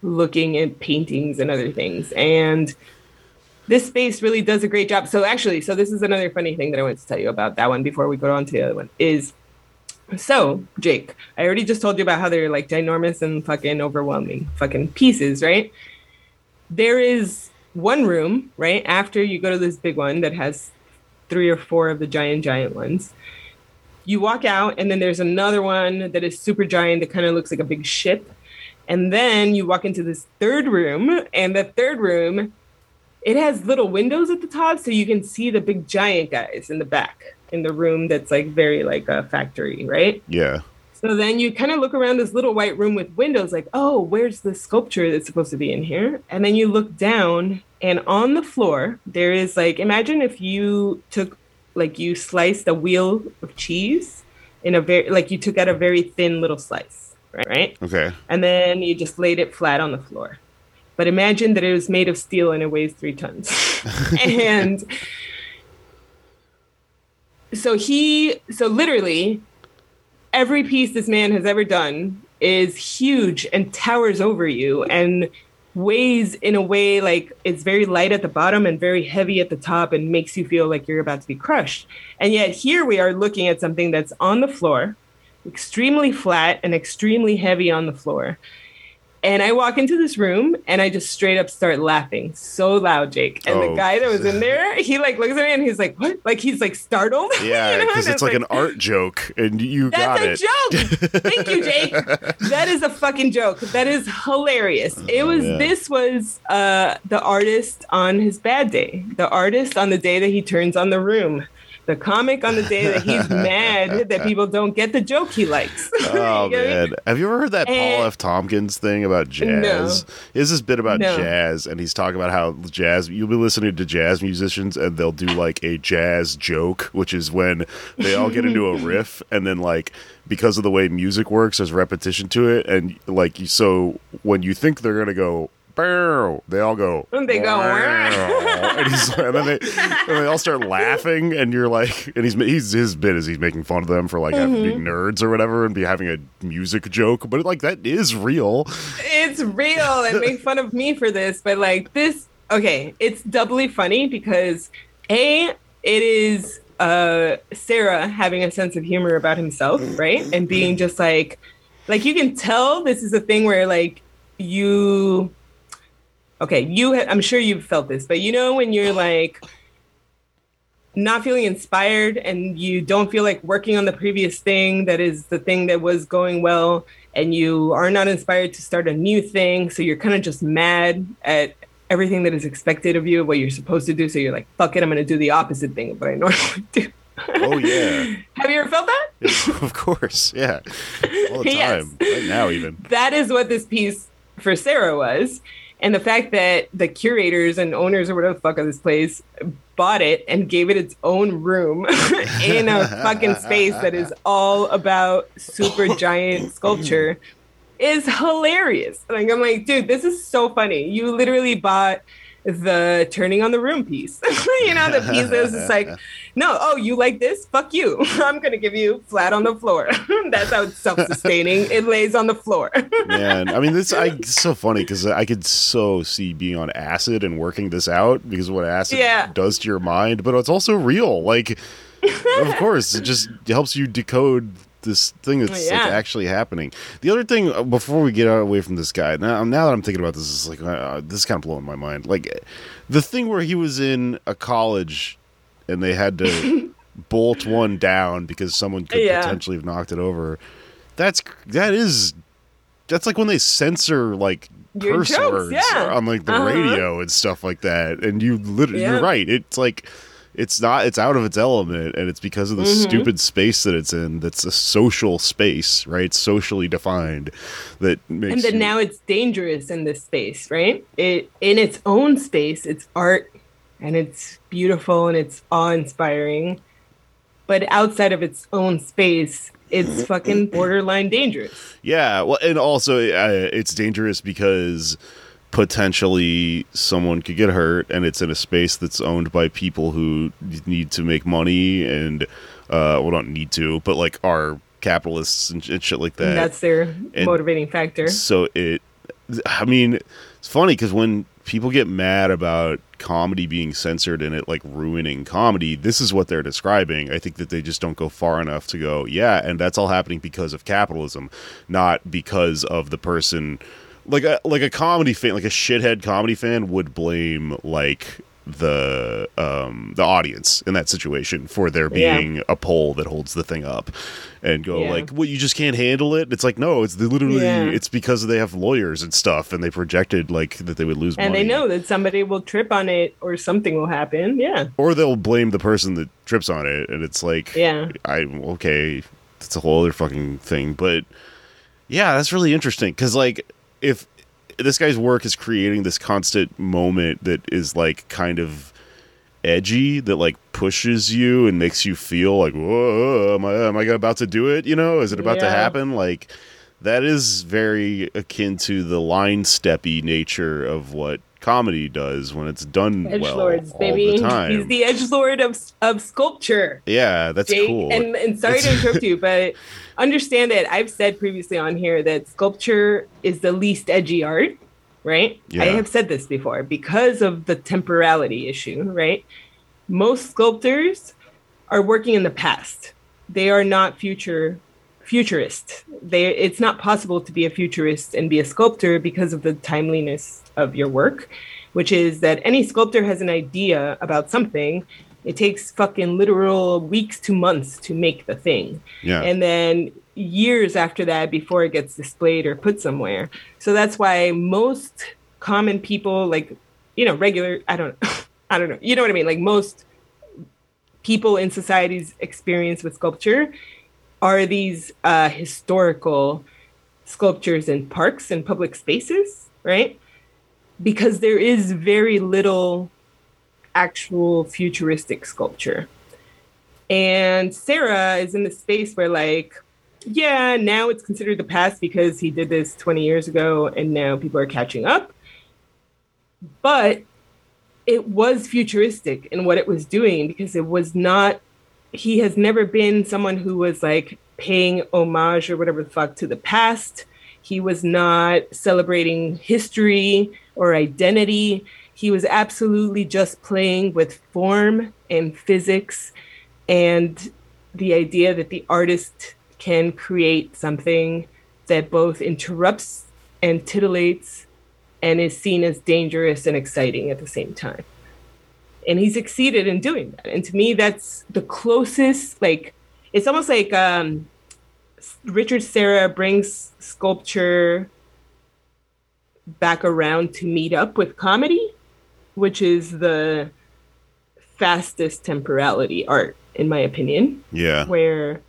looking at paintings and other things. And this space really does a great job. So actually, so this is another funny thing that I wanted to tell you about that one before we go on to the other one is so Jake, I already just told you about how they're like ginormous and fucking overwhelming fucking pieces, right? There is one room, right? After you go to this big one that has three or four of the giant, giant ones. You walk out, and then there's another one that is super giant that kind of looks like a big ship. And then you walk into this third room, and the third room, it has little windows at the top, so you can see the big giant guys in the back in the room that's like very like a factory, right? Yeah. So then you kind of look around this little white room with windows, like, oh, where's the sculpture that's supposed to be in here? And then you look down, and on the floor, there is like, imagine if you took, like, you sliced a wheel of cheese in a very, like, you took out a very thin little slice, right? right? Okay. And then you just laid it flat on the floor. But imagine that it was made of steel and it weighs three tons. and so he, so literally, every piece this man has ever done is huge and towers over you and weighs in a way like it's very light at the bottom and very heavy at the top and makes you feel like you're about to be crushed. And yet here we are looking at something that's on the floor, extremely flat and extremely heavy on the floor. And I walk into this room and I just straight up start laughing so loud, Jake. And Oh. the guy that was in there, he like looks at me and he's like, "What?" Like he's like startled. Yeah, You know? because it's like an art joke, and you got that's it. a joke. Thank you, Jake. That is a fucking joke. That is hilarious. It was yeah. this was uh the artist on his bad day. The artist on the day that he turns on the room. The comic on the day that he's mad that people don't get the joke he likes. Oh You me? man, have you ever heard that Paul F. Tompkins thing about jazz? Is this bit about No. jazz, and he's talking about how jazz. You'll be listening to jazz musicians, and they'll do like a jazz joke, which is when they all get into a riff, and then like because of the way music works, there's repetition to it, and like so when you think they're gonna go. "Bow," They all go. And they go, and, he's, and then they, and they all start laughing, and you're like, and he's he's his bit is he's making fun of them for like Mm-hmm. being nerds or whatever, and be having a music joke, but like that is real. it's real and make fun of me for this, but like this, okay, it's doubly funny because a it is uh Serra having a sense of humor about himself, right, and being just like, like you can tell this is a thing where like you, okay, you, ha- I'm sure you've felt this, but you know when you're like not feeling inspired and you don't feel like working on the previous thing that is the thing that was going well and you are not inspired to start a new thing so you're kind of just mad at everything that is expected of you what you're supposed to do so you're like fuck it i'm going to do the opposite thing of what i normally do Oh yeah, have you ever felt that of course, yeah, all the Yes. time, right now even. that is what this piece for Serra was. And the fact that the curators and owners or whatever the fuck of this place bought it and gave it its own room in a fucking space that is all about super giant sculpture is hilarious. Like I'm like, dude, this is so funny. You literally bought the turning on the room piece. you know, the piece just like, no, oh, you like this? Fuck you. I'm gonna give you flat on the floor. That's how it's self-sustaining. it lays on the floor. Man, I mean, this I it's so funny because I could so see being on acid and working this out because what acid Yeah. does to your mind, but it's also real. Like, of course, it just helps you decode this thing that's like, Yeah. actually happening. The other thing, uh, before we get out away from this guy, now, now that I'm thinking about this, is like uh, this is kind of blowing my mind. Like the thing where he was in a college and they had to bolt one down because someone could Yeah. potentially have knocked it over. That's that is that's like when they censor like Your curse jokes, words yeah. on like the Uh-huh. radio and stuff like that. And you literally, you're right. It's like it's not it's out of its element and it's because of the Mm-hmm. stupid space that it's in that's a social space right socially defined that makes and then you- now it's dangerous in this space, right? It in its own space, it's art and it's beautiful and it's awe-inspiring. But outside of its own space, it's fucking borderline dangerous. yeah well and also uh, it's dangerous because potentially someone could get hurt and it's in a space that's owned by people who need to make money and uh well don't need to but like are capitalists and, and shit like that And that's their and- motivating factor. so it i mean it's funny because when people get mad about comedy being censored and it like ruining comedy this is what they're describing i think that they just don't go far enough to go yeah and that's all happening because of capitalism not because of the person like a like a comedy fan like a shithead comedy fan would blame like the um the audience in that situation for there Yeah. being a pole that holds the thing up and go Yeah. like what you just can't handle it it's like no it's literally Yeah. it's because they have lawyers and stuff and they projected like that they would lose And money they know that somebody will trip on it or something will happen. Yeah. or they'll blame the person that trips on it and it's like Yeah. i okay that's a whole other fucking thing but yeah that's really interesting because like if this guy's work is creating this constant moment that is like kind of edgy that like pushes you and makes you feel like whoa am i am i about to do it? You know is it about to happen? Like that is very akin to the line steppy nature of what comedy does when it's done Edge well lords, all baby. the time He's the edge lord of of sculpture. yeah that's Jake, cool and, and sorry to interrupt you, but understand that I've said previously on here that sculpture is the least edgy art, right? Yeah. I have said this before because of the temporality issue, right? Most sculptors are working in the past. They are not future futurist. They it's not possible to be a futurist and be a sculptor because of the timeliness of your work, which is that any sculptor has an idea about something. It takes fucking literal weeks to months to make the thing. yeah And then years after that before it gets displayed or put somewhere. So that's why most common people like you know regular I don't I don't know. You know what I mean? Like most people in society's experience with sculpture are these uh, historical sculptures in parks and public spaces, right? Because there is very little actual futuristic sculpture. And Serra is in the space where, like, yeah, now it's considered the past because he did this 20 years ago and now people are catching up. But it was futuristic in what it was doing because it was not, he has never been someone who was like paying homage or whatever the fuck to the past. He was not celebrating history or identity. He was absolutely just playing with form and physics and the idea that the artist can create something that both interrupts and titillates and is seen as dangerous and exciting at the same time. And he succeeded in doing that. And to me, that's the closest, like, it's almost like um, Richard Serra brings sculpture back around to meet up with comedy, which is the fastest temporality art, in my opinion yeah where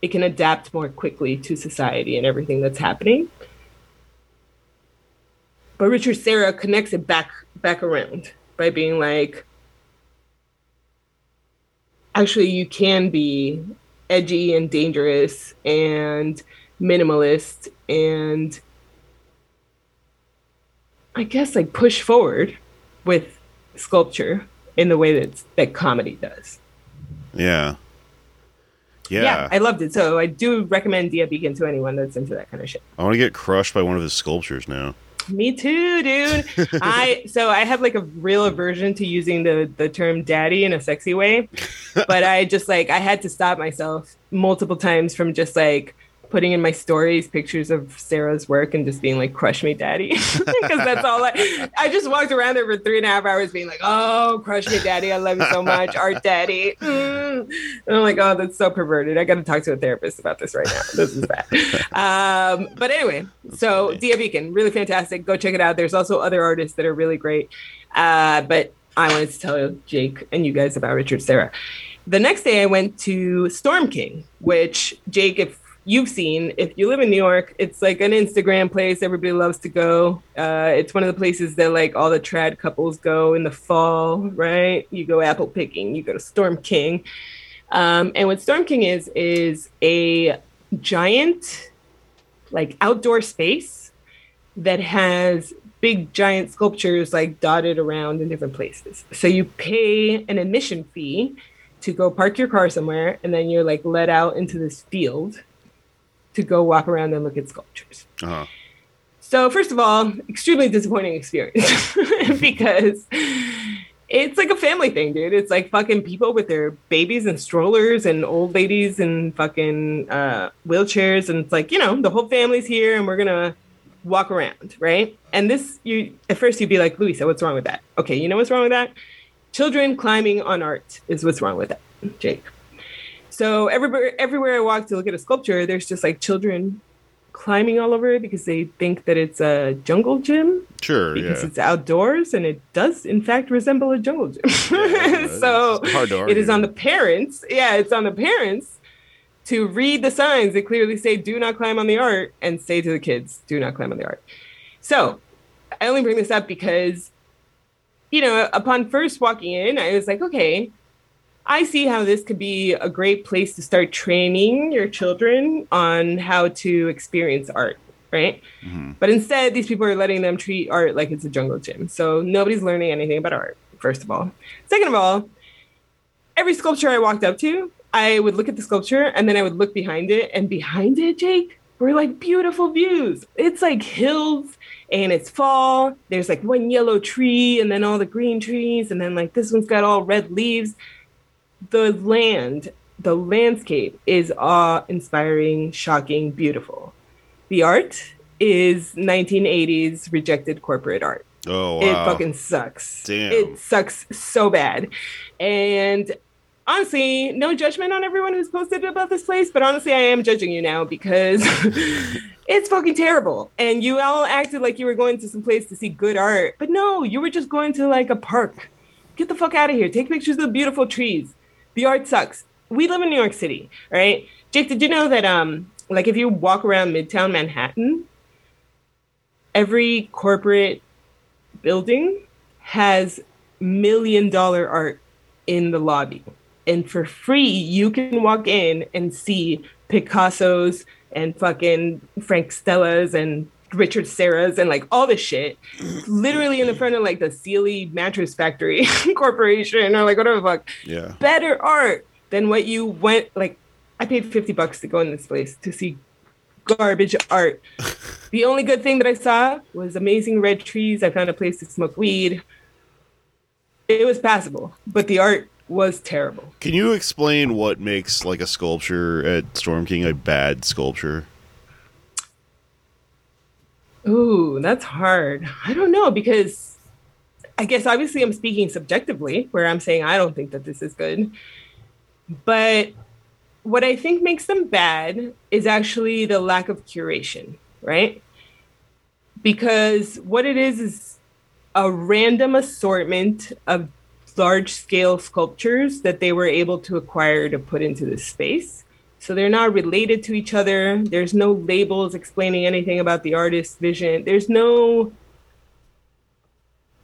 it can adapt more quickly to society and everything that's happening. But Richard Serra connects it back back around by being like, actually, you can be edgy and dangerous and minimalist and I guess like push forward with sculpture in the way that that comedy does. yeah yeah, Yeah. I loved it. So I do recommend Dia Beacon to anyone that's into that kind of shit. I want to get crushed by one of his sculptures now. Me too, dude. I so I have like a real aversion to using the the term daddy in a sexy way but I just like I had to stop myself multiple times from just like putting in my stories pictures of Serra's work and just being like, crush me, daddy. Because that's all I I just walked around there for three and a half hours being like, oh, crush me, daddy. I love you so much. Art daddy. Mm. And I'm like, oh, that's so perverted. I got to talk to a therapist about this right now. This is bad. um, but anyway, so Dia Beacon, really fantastic. Go check it out. There's also other artists that are really great. Uh, but I wanted to tell Jake and you guys about Richard Serra. The next day, I went to Storm King, which Jake, if you've seen, if you live in New York, it's like an Instagram place everybody loves to go. Uh, it's one of the places that like all the trad couples go in the fall, right? You go apple picking, you go to Storm King. Um, and what Storm King is, is a giant, like outdoor space that has big giant sculptures like dotted around in different places. So you pay an admission fee to go park your car somewhere and then you're like let out into this field to go walk around and look at sculptures. Uh-huh. So, first of all, extremely disappointing experience because it's like a family thing, dude. It's like fucking people with their babies and strollers and old ladies and fucking uh, wheelchairs. And it's like, you know, the whole family's here and we're going to walk around, right? And this, you at first you'd be like, Louisa, what's wrong with that? Okay, you know what's wrong with that? Children climbing on art is what's wrong with that, Jake. So everywhere, everywhere I walk to look at a sculpture, there's just like children climbing all over it because they think that it's a jungle gym Sure, because yeah. it's outdoors and it does in fact resemble a jungle gym. Yeah, so it's hard to it is on the parents. Yeah, it's on the parents to read the signs that clearly say "Do not climb on the art" and say to the kids, "Do not climb on the art." So I only bring this up because, you know, upon first walking in, I was like, okay, I see how this could be a great place to start training your children on how to experience art, right? Mm-hmm. But instead, these people are letting them treat art like it's a jungle gym. So nobody's learning anything about art, first of all. Second of all, every sculpture I walked up to, I would look at the sculpture and then I would look behind it. And behind it, Jake, were like beautiful views. It's like hills and it's fall. There's like one yellow tree and then all the green trees. And then like this one's got all red leaves the land, the landscape is awe inspiring, shocking, beautiful. The art is 1980s rejected corporate art. Oh, wow. It fucking sucks. Damn. It sucks so bad. And honestly, no judgment on everyone who's posted about this place, but honestly, I am judging you now because it's fucking terrible. And you all acted like you were going to some place to see good art, but no, you were just going to like a park. Get the fuck out of here. Take pictures of the beautiful trees. The art sucks. We live in New York City, right? Jake, did you know that um like if you walk around Midtown Manhattan, every corporate building has million dollar art in the lobby. And for free, you can walk in and see Picasso's and fucking Frank Stella's and Richard Serra's and like all this shit. Literally in the front of like the Sealy Mattress Factory Corporation or like whatever the fuck. Yeah. Better art than what you went like I paid 50 bucks to go in this place to see garbage art. the only good thing that I saw was amazing red trees. I found a place to smoke weed. It was passable, but the art was terrible. Can you explain what makes like a sculpture at Storm King a bad sculpture? Ooh, that's hard. I don't know because I guess obviously I'm speaking subjectively where I'm saying I don't think that this is good. But what I think makes them bad is actually the lack of curation, right? Because what it is is a random assortment of large scale sculptures that they were able to acquire to put into this space. So they're not related to each other. There's no labels explaining anything about the artist's vision. There's no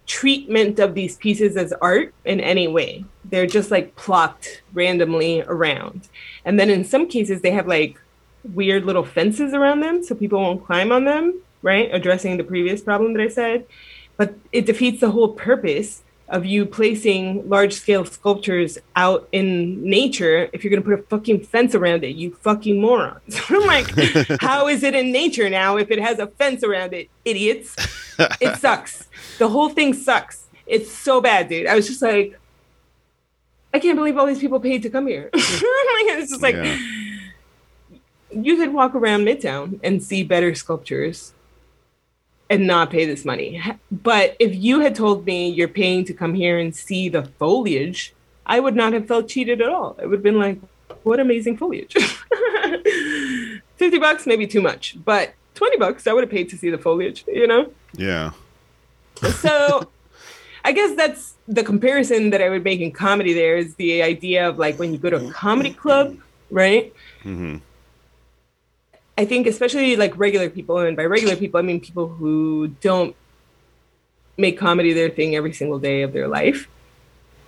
treatment of these pieces as art in any way. They're just like plopped randomly around. And then in some cases, they have like weird little fences around them so people won't climb on them, right? Addressing the previous problem that I said. But it defeats the whole purpose of you placing large scale sculptures out in nature if you're going to put a fucking fence around it, you fucking morons. I'm like, how is it in nature now if it has a fence around it, idiots? It sucks. The whole thing sucks. It's so bad, dude. I was just like, I can't believe all these people paid to come here. it's just like Yeah. you could walk around Midtown and see better sculptures and not pay this money. But if you had told me you're paying to come here and see the foliage, I would not have felt cheated at all. It would have been like, what amazing foliage. 50 bucks, maybe too much, but 20 bucks, I would have paid to see the foliage, you know? Yeah. so I guess that's the comparison that I would make in comedy there is the idea of like when you go to a comedy club, right? hmm I think especially like regular people, and by regular people I mean people who don't make comedy their thing every single day of their life.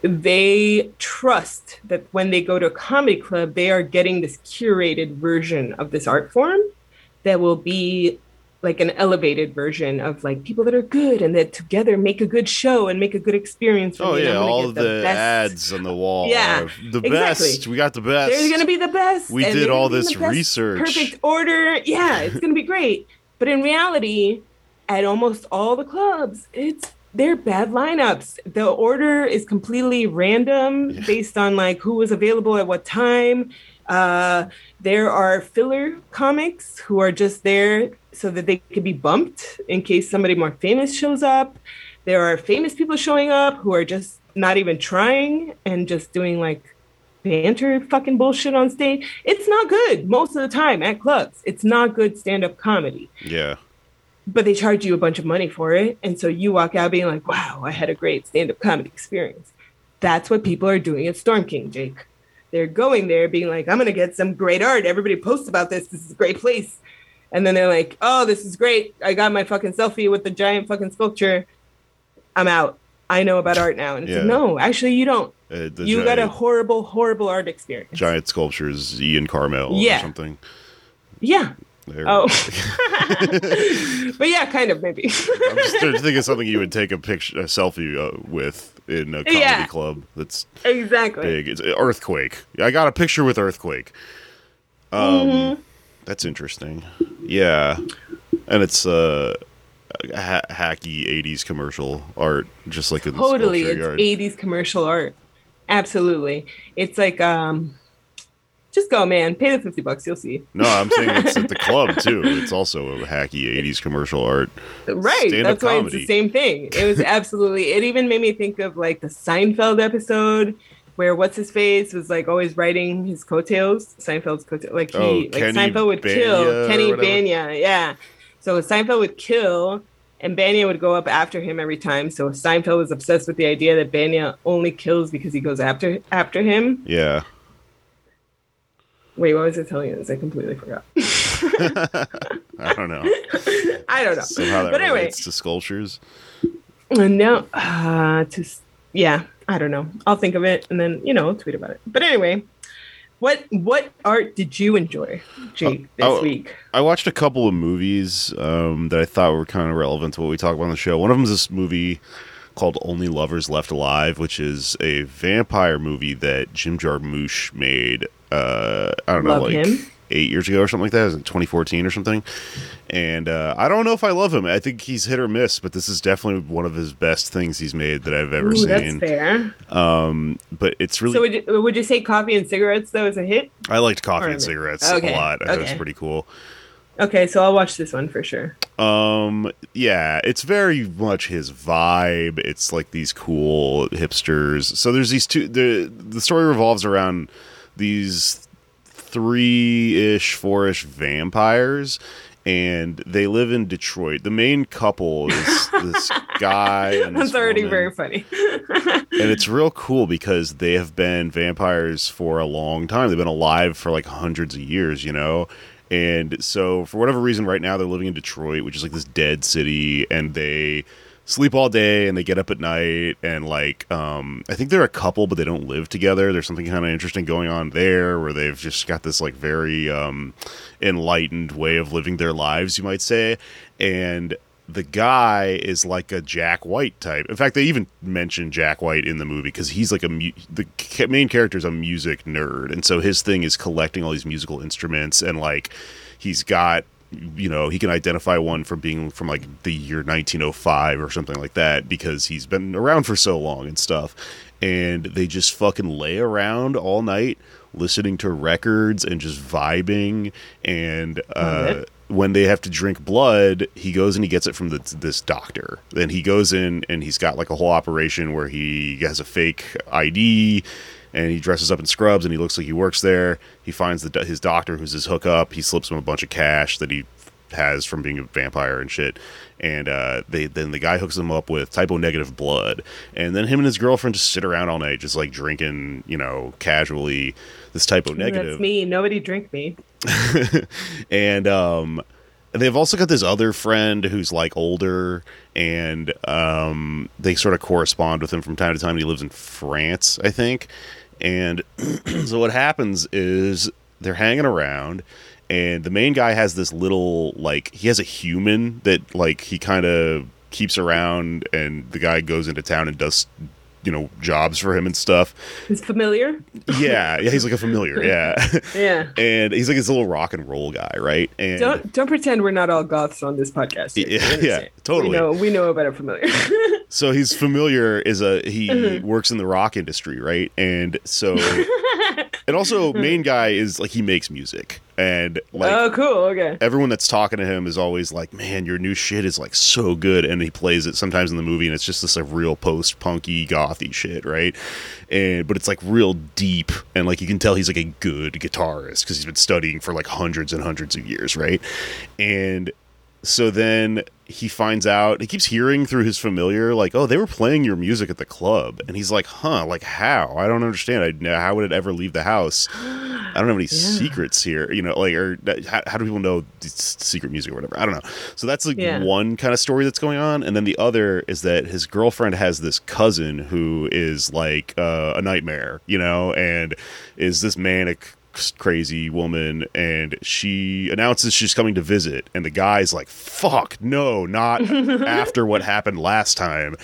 They trust that when they go to a comedy club, they are getting this curated version of this art form that will be like an elevated version of like people that are good and that together make a good show and make a good experience. for Oh me, yeah, all the, best. ads on the wall. Yeah, the exactly. best. We got the best. There's gonna be the best. We did all gonna be in this research. Perfect order. Yeah, it's gonna be great. But in reality, at almost all the clubs, it's they're bad lineups. The order is completely random based on like who was available at what time. Uh, there are filler comics who are just there so that they could be bumped in case somebody more famous shows up. There are famous people showing up who are just not even trying and just doing like banter fucking bullshit on stage. It's not good most of the time at clubs. It's not good stand up comedy. Yeah. But they charge you a bunch of money for it. And so you walk out being like, wow, I had a great stand up comedy experience. That's what people are doing at Storm King, Jake. They're going there being like, I'm going to get some great art. Everybody posts about this. This is a great place. And then they're like, oh, this is great. I got my fucking selfie with the giant fucking sculpture. I'm out. I know about art now. And it's Yeah. like, no, actually, you don't. Uh, You got a horrible, horrible art experience. giant sculptures, Ian Karmel Yeah. or something. Yeah. There. Oh. but yeah, kind of maybe. I'm just trying to think of something you would take a picture, a selfie uh, with in a comedy Yeah. club. That's exactly. big. It's Earthquake. I got a picture with Earthquake. Um, Mm-hmm. that's interesting. Yeah, and it's uh, ha- hacky '80s commercial art, just like in the Totally. It's yard. 80s commercial art. Absolutely. It's like um just go, man. Pay the 50 bucks, you'll see. No, I'm saying it's at the club too. It's also a hacky '80s commercial art. Right. That's why it's the same thing. It was absolutely it even made me think of like the Seinfeld episode where what's his face was like always writing his coattails, Seinfeld's coattails. Like he Oh, like Kenny Seinfeld would Bania kill Kenny Bania, yeah. So Seinfeld would kill and Bania would go up after him every time. So Seinfeld was obsessed with the idea that Bania only kills because he goes after after him. Yeah. Wait, what was I telling you this? I completely forgot. I don't know. I don't know. Somehow that but anyway, relates to sculptures. No, uh, to yeah, I don't know. I'll think of it and then you know tweet about it. But anyway, what what art did you enjoy, Jake, this oh, week? I watched a couple of movies um, that I thought were kind of relevant to what we talk about on the show. One of them is this movie called Only Lovers Left Alive, which is a vampire movie that Jim Jarmusch made. Uh, I don't know, like him. eight years ago or something like that. It was in 2014 or something. And uh, I don't know if I love him. I think he's hit or miss, but this is definitely one of his best things he's made that I've ever Ooh, that's seen. fair. Um, but it's really So would you, would you say coffee and cigarettes though is a hit? I liked Coffee Or- and Cigarettes okay, a lot. I thought it was pretty cool. Okay, so I'll watch this one for sure. Um, yeah, it's very much his vibe. It's like these cool hipsters. So there's these two. the The story revolves around these three ish, four ish vampires, and they live in Detroit. The main couple is this guy and That's already woman. very funny. and it's real cool because they have been vampires for a long time. They've been alive for like hundreds of years, you know. And so, for whatever reason, right now they're living in Detroit, which is like this dead city, and they sleep all day and they get up at night. And like, um, I think they're a couple, but they don't live together. There's something kind of interesting going on there, where they've just got this like very um, enlightened way of living their lives, you might say. And the guy is like a Jack White type. In fact, they even mention Jack White in the movie because he's like a mu- the main character is a music nerd, and so his thing is collecting all these musical instruments and like he's got you know he can identify one from being from like the year 1905 or something like that because he's been around for so long and stuff. And they just fucking lay around all night listening to records and just vibing. And uh when they have to drink blood, he goes and he gets it from the, this doctor. Then he goes in and he's got like a whole operation where he has a fake ID and he dresses up in scrubs and he looks like he works there. He finds the, his doctor who's his hookup. He slips him a bunch of cash that he has from being a vampire and shit. And uh, they then the guy hooks him up with type O negative blood, and then him and his girlfriend just sit around all night, just like drinking, you know, casually this type O negative That's me. Nobody drink me. and um and they've also got this other friend who's like older and um they sort of correspond with him from time to time. He lives in france i think. And so what happens is they're hanging around and the main guy has this little like he has a human that like he kind of keeps around and the guy goes into town and does you know jobs for him and stuff It's familiar. yeah yeah he's like a familiar yeah Yeah. and he's like this little rock and roll guy, right? And Don't don't pretend we're not all goths on this podcast. Yeah, yeah, totally. We know we know about a familiar. so he's familiar is a he Mm-hmm. works in the rock industry, right? And so and also main guy is like he makes music and like oh, cool. Okay. everyone that's talking to him is always like, "Man, your new shit is like so good," and he plays it sometimes in the movie, and it's just this like real post punky gothy shit, right? And but it's like real deep, and like you can tell he's like a good guitarist because he's been studying for like hundreds and hundreds of years, right? And so then he finds out he keeps hearing through his familiar like oh they were playing your music at the club. And he's like huh like how? I don't understand. I, how would it ever leave the house? I don't have any secrets here you know like or how, how do people know secret music or whatever? I don't know. So that's like Yeah. one kind of story that's going on. And then the other is that his girlfriend has this cousin who is like uh, a nightmare you know and is this manic crazy woman and she announces she's coming to visit and the guy's like fuck no not after what happened last time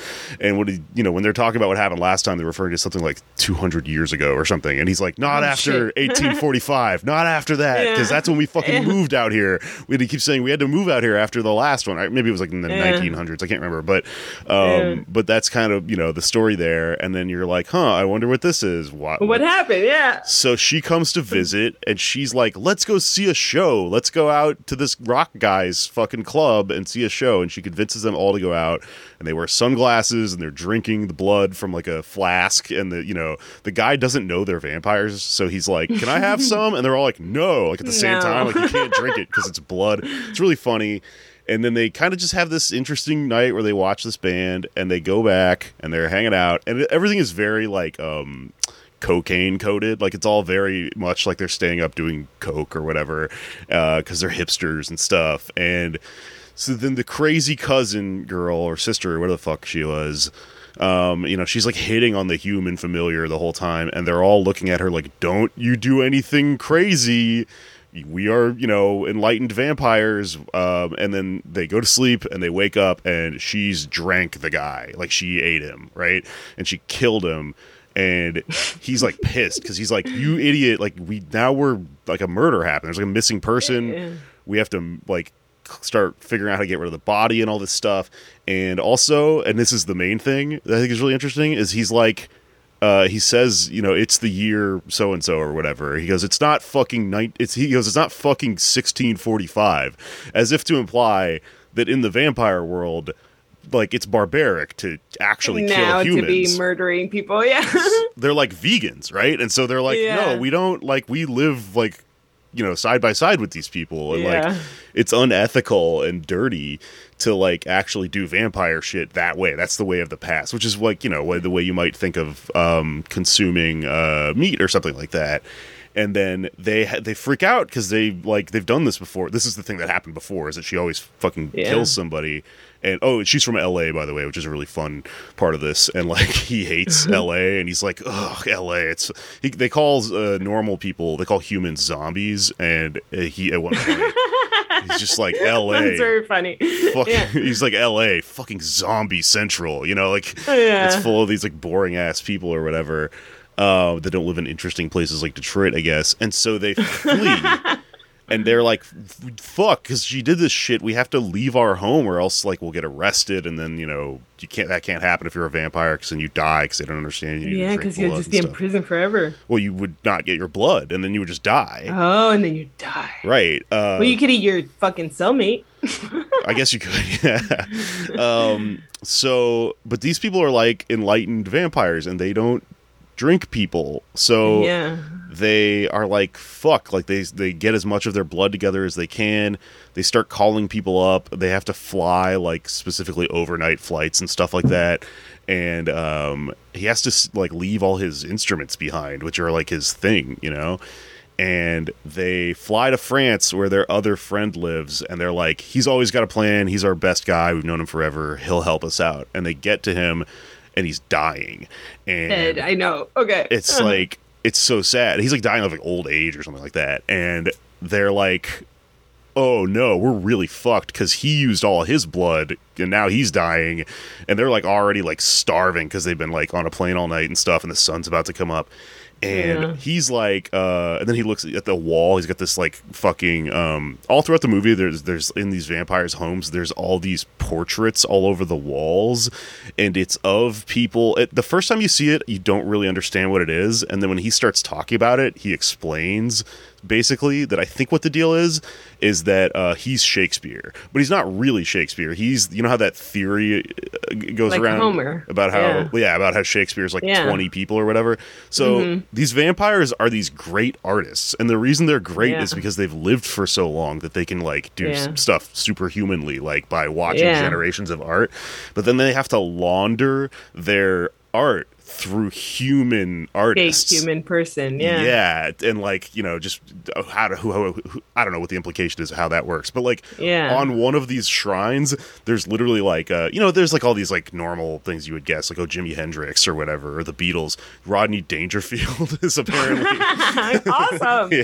and when he, you know when they're talking about what happened last time they're referring to something like 200 years ago or something and he's like not Oh, after 1845 not after that because Yeah. that's when we fucking Yeah. moved out here we had to keep saying we had to move out here after the last one maybe it was like in the Yeah. 1900s i can't remember but um but that's kind of you know the story there and then you're like huh i wonder what this is what What happened? Yeah. so she comes to visit and she's like, let's go see a show. Let's go out to this rock guy's fucking club and see a show. And she convinces them all to go out and they wear sunglasses and they're drinking the blood from like a flask. And the, you know, the guy doesn't know they're vampires. So he's like, can I have some? And they're all like, no, like at the same No. time, like you can't drink it because it's blood. It's really funny. And then they kind of just have this interesting night where they watch this band and they go back and they're hanging out and everything is very like, um, cocaine coated. Like it's all very much like they're staying up doing coke or whatever because they're hipsters and stuff. And so then the crazy cousin girl or sister or whatever the fuck she was um, you know she's like hitting on the human familiar the whole time and they're all looking at her like don't you do anything crazy. We are you know enlightened vampires. Um, and then they go to sleep and they wake up and she's drank the guy. Like she ate him right? And she killed him and he's like pissed because he's like you idiot like we now we're like a murder happened there's like a missing person we have to like start figuring out how to get rid of the body and all this stuff and also and this is the main thing that i think is really interesting is he's like uh, he says, you know, it's the year so and so or whatever. He goes, it's not fucking night. It's he goes, it's not fucking sixteen forty five, as if to imply that in the vampire world, like it's barbaric to actually now kill to be murdering people. Yeah. they're like vegans, right? And so they're like, Yeah. no, we don't like we live like you know side by side with these people, and Yeah. like it's unethical and dirty to like actually do vampire shit that way. That's the way of the past, which is like you know the way you might think of um, consuming uh, meat or something like that. And then they ha- they freak out because they like they've done this before. This is the thing that happened before is that she always fucking Yeah. kills somebody. And oh, she's from L.A. by the way, which is a really fun part of this. And like he hates L.A. and he's like, ugh, L.A. It's he, they call uh, normal people they call humans zombies. And uh, he at one point he's just like L.A. That's very funny. Fucking, Yeah. he's like L.A. fucking zombie central. You know, like Yeah. it's full of these like boring ass people or whatever uh, that don't live in interesting places like Detroit, I guess. And so they flee. and they're like, "Fuck," because she did this shit. We have to leave our home, or else like we'll get arrested, and then you know you can't. That can't happen if you're a vampire, because then you die because they don't understand you. Yeah, because you'll just be in prison forever. Well, you would not get your blood, and then you would just die. Oh, and then you die. right. Uh, Well, you could eat your fucking cellmate. I guess you could. Yeah. um, so, but these people are like enlightened vampires, and they don't drink people. So yeah. They are like fuck. Like they they get as much of their blood together as they can. They start calling people up. They have to fly like specifically overnight flights and stuff like that. And um, he has to like leave all his instruments behind, which are like his thing, you know and they fly to France where their other friend lives and they're like he's always got a plan he's our best guy we've known him forever he'll help us out and they get to him and he's dying and Dead. I know. Okay. it's like it's so sad. He's like dying of like old age or something like that. And they're like oh no we're really fucked because he used all his blood and now he's dying. And they're like already like starving because they've been like on a plane all night and stuff and the sun's about to come up and Yeah. he's like uh and then he looks at the wall. He's got this like fucking um all throughout the movie there's there's in these vampires homes there's all these portraits all over the walls. And it's of people. It, the first time you see it you don't really understand what it is. And then when he starts talking about it he explains basically that I think what the deal is is that uh, he's Shakespeare, but he's not really Shakespeare. He's you know how that theory uh, goes Like around Homer. about how Yeah. yeah. about how Shakespeare's like Yeah. Mm-hmm. twenty people or whatever. So these vampires are these great artists, and the reason they're great Yeah. is because they've lived for so long that they can like do stuff superhumanly, like by watching generations of art. But then they have to launder their art through human Fake artists human person. Yeah. yeah, and like you know, just how to who, who, who I don't know what the implication is of how that works, but like Yeah. on one of these shrines, there's literally like uh, you know, there's like all these like normal things you would guess, like oh Jimi Hendrix or whatever, or the Beatles. Rodney Dangerfield is apparently awesome. yeah,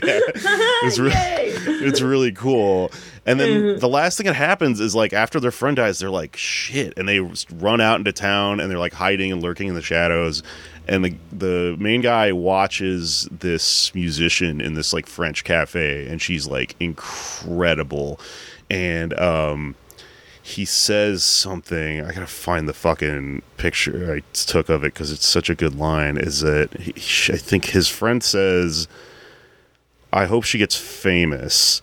it's re- it's really cool. And then the last thing that happens is like after their friend dies, they're like shit, and they run out into town and they're like hiding and lurking in the shadows. And the the main guy watches this musician in this like French cafe, and she's like incredible. And um, he says something. I gotta find the fucking picture I took of it because it's such a good line. Is that he, I think his friend says, "I hope she gets famous."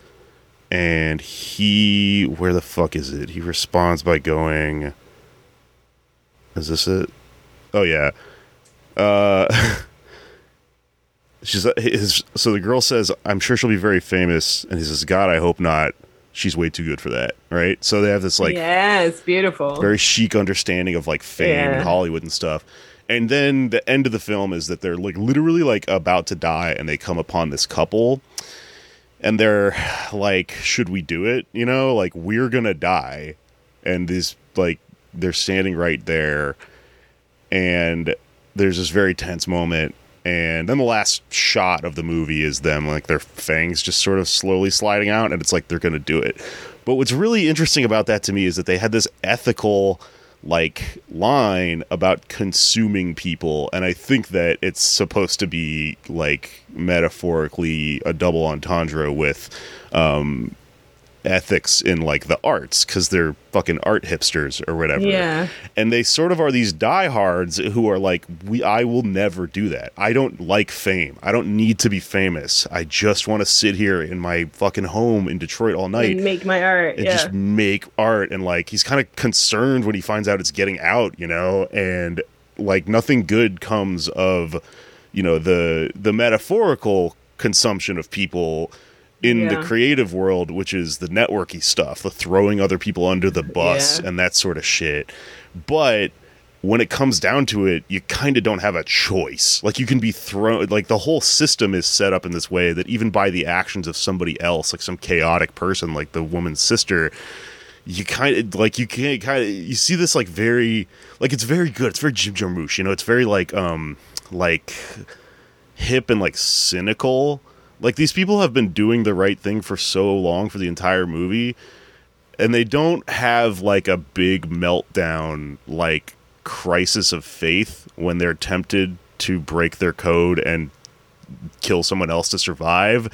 And he where the fuck is it? He responds by going is this it? Oh yeah. Uh she's his so the girl says i'm sure she'll be very famous. And he says god i hope not. She's way too good for that. Right? So they have this like yeah, it's beautiful. very chic understanding of like fame Yeah. and Hollywood and stuff. And then the end of the film is that they're like literally like about to die and they come upon this couple and they're like, should we do it? You know, like we're gonna die. And these like they're standing right there and there's this very tense moment and then the last shot of the movie is them like their fangs just sort of slowly sliding out and it's like they're to do it but what's really interesting about that to me is that they had this ethical like line about consuming people and i think that it's supposed to be like metaphorically a double entendre with um ethics in like the arts because they're fucking art hipsters or whatever Yeah. and they sort of are these diehards who are like we i will never do that i don't like fame i don't need to be famous i just want to sit here in my fucking home in detroit all night and make my art. and yeah. just make art and like he's kind of concerned when he finds out it's getting out you know and like nothing good comes of you know the the metaphorical consumption of people in the creative world which is the networky stuff the throwing other people under the bus Yeah. and that sort of shit but when it comes down to it, you kind of don't have a choice. Like you can be thrown like the whole system is set up in this way that even by the actions of somebody else, like some chaotic person like the woman's sister, you kind of like you can't kind of you see this like very like it's very good. It's very Jim Jarmusch, you know. It's very like um like hip and like cynical. Like these people have been doing the right thing for so long for the entire movie and they don't have like a big meltdown like crisis of faith when they're tempted to break their code and kill someone else to survive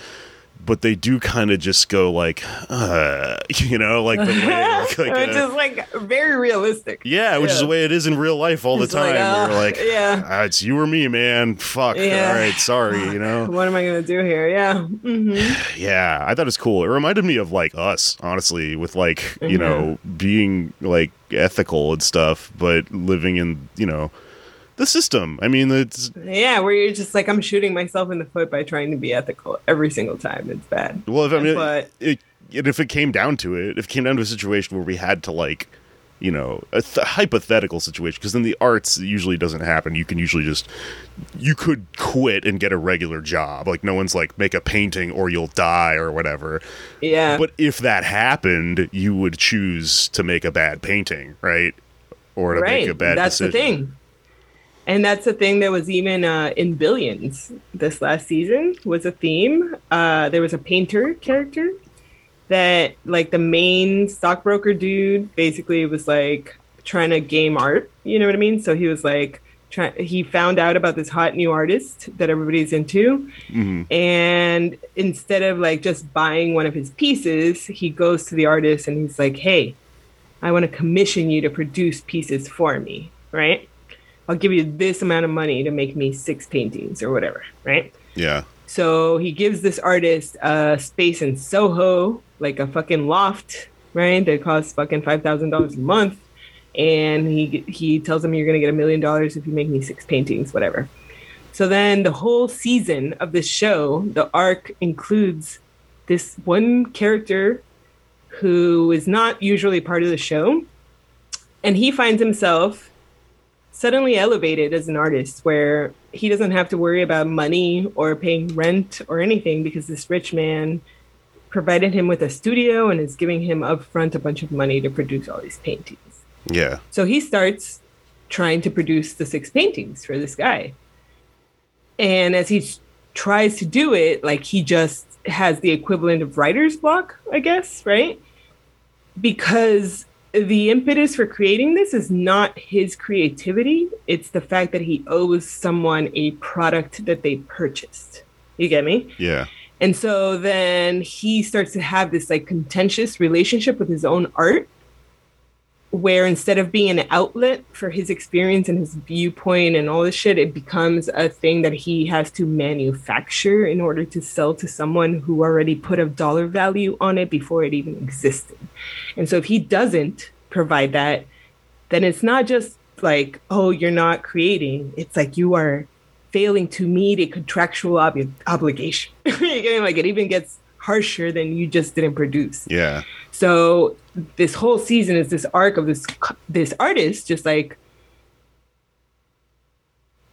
but they do kind of just go like, uh, you know, like the way, like, like, Which uh, is like very realistic. yeah, which is the way it is in real life all the It's like, time. uh, We're like, yeah. "Ah, it's you or me, man. Fuck. Yeah. All right, sorry. You know. What am I gonna do here? Yeah. hmm Yeah, I thought it was cool. It reminded me of like us, honestly, with like you know being like ethical and stuff, but living in you know the system. I mean, it's Yeah, where you're just like, I'm shooting myself in the foot by trying to be ethical every single time. It's bad. well, if I mean, But- it, it, if it came down to it, if it came down to a situation where we had to like, you know, a th- hypothetical situation, because in the arts it usually doesn't happen. You can usually just, you could quit and get a regular job. Like no one's like make a painting or you'll die or whatever. Yeah. But if that happened, you would choose to make a bad painting, right? Or to right. make a bad That's decision. the thing. And that's the thing that was even uh, in Billions this last season was a theme. Uh, there was a painter character that, like, the main stockbroker dude basically was like trying to game art. You know what I mean? So he was like, try- he found out about this hot new artist that everybody's into. Mhm. And instead of like just buying one of his pieces, he goes to the artist and he's like, hey, I want to commission you to produce pieces for me, right? I'll give you this amount of money to make me six paintings or whatever, right? Yeah. So he gives this artist a space in Soho, like a fucking loft, right? That costs fucking five thousand dollars a month, and he he tells him you're gonna get a million dollars if you make me six paintings, whatever. So then the whole season of this show, the arc includes this one character who is not usually part of the show, and he finds himself suddenly elevated as an artist where he doesn't have to worry about money or paying rent or anything because this rich man provided him with a studio and is giving him upfront a bunch of money to produce all these paintings. Yeah. So he starts trying to produce the six paintings for this guy. And as he tries to do it, like he just has the equivalent of writer's block, I guess, right? Because the impetus for creating this is not his creativity, it's the fact that he owes someone a product that they purchased. You get me? Yeah. And so then he starts to have this like contentious relationship with his own art, where instead of being an outlet for his experience and his viewpoint and all this shit, it becomes a thing that he has to manufacture in order to sell to someone who already put a dollar value on it before it even existed. And so if he doesn't provide that, then it's not just like, oh, you're not creating. It's like you are failing to meet a contractual ob- obligation. Like it even gets harsher than you just didn't produce. Yeah. So this whole season is this arc of this this artist just like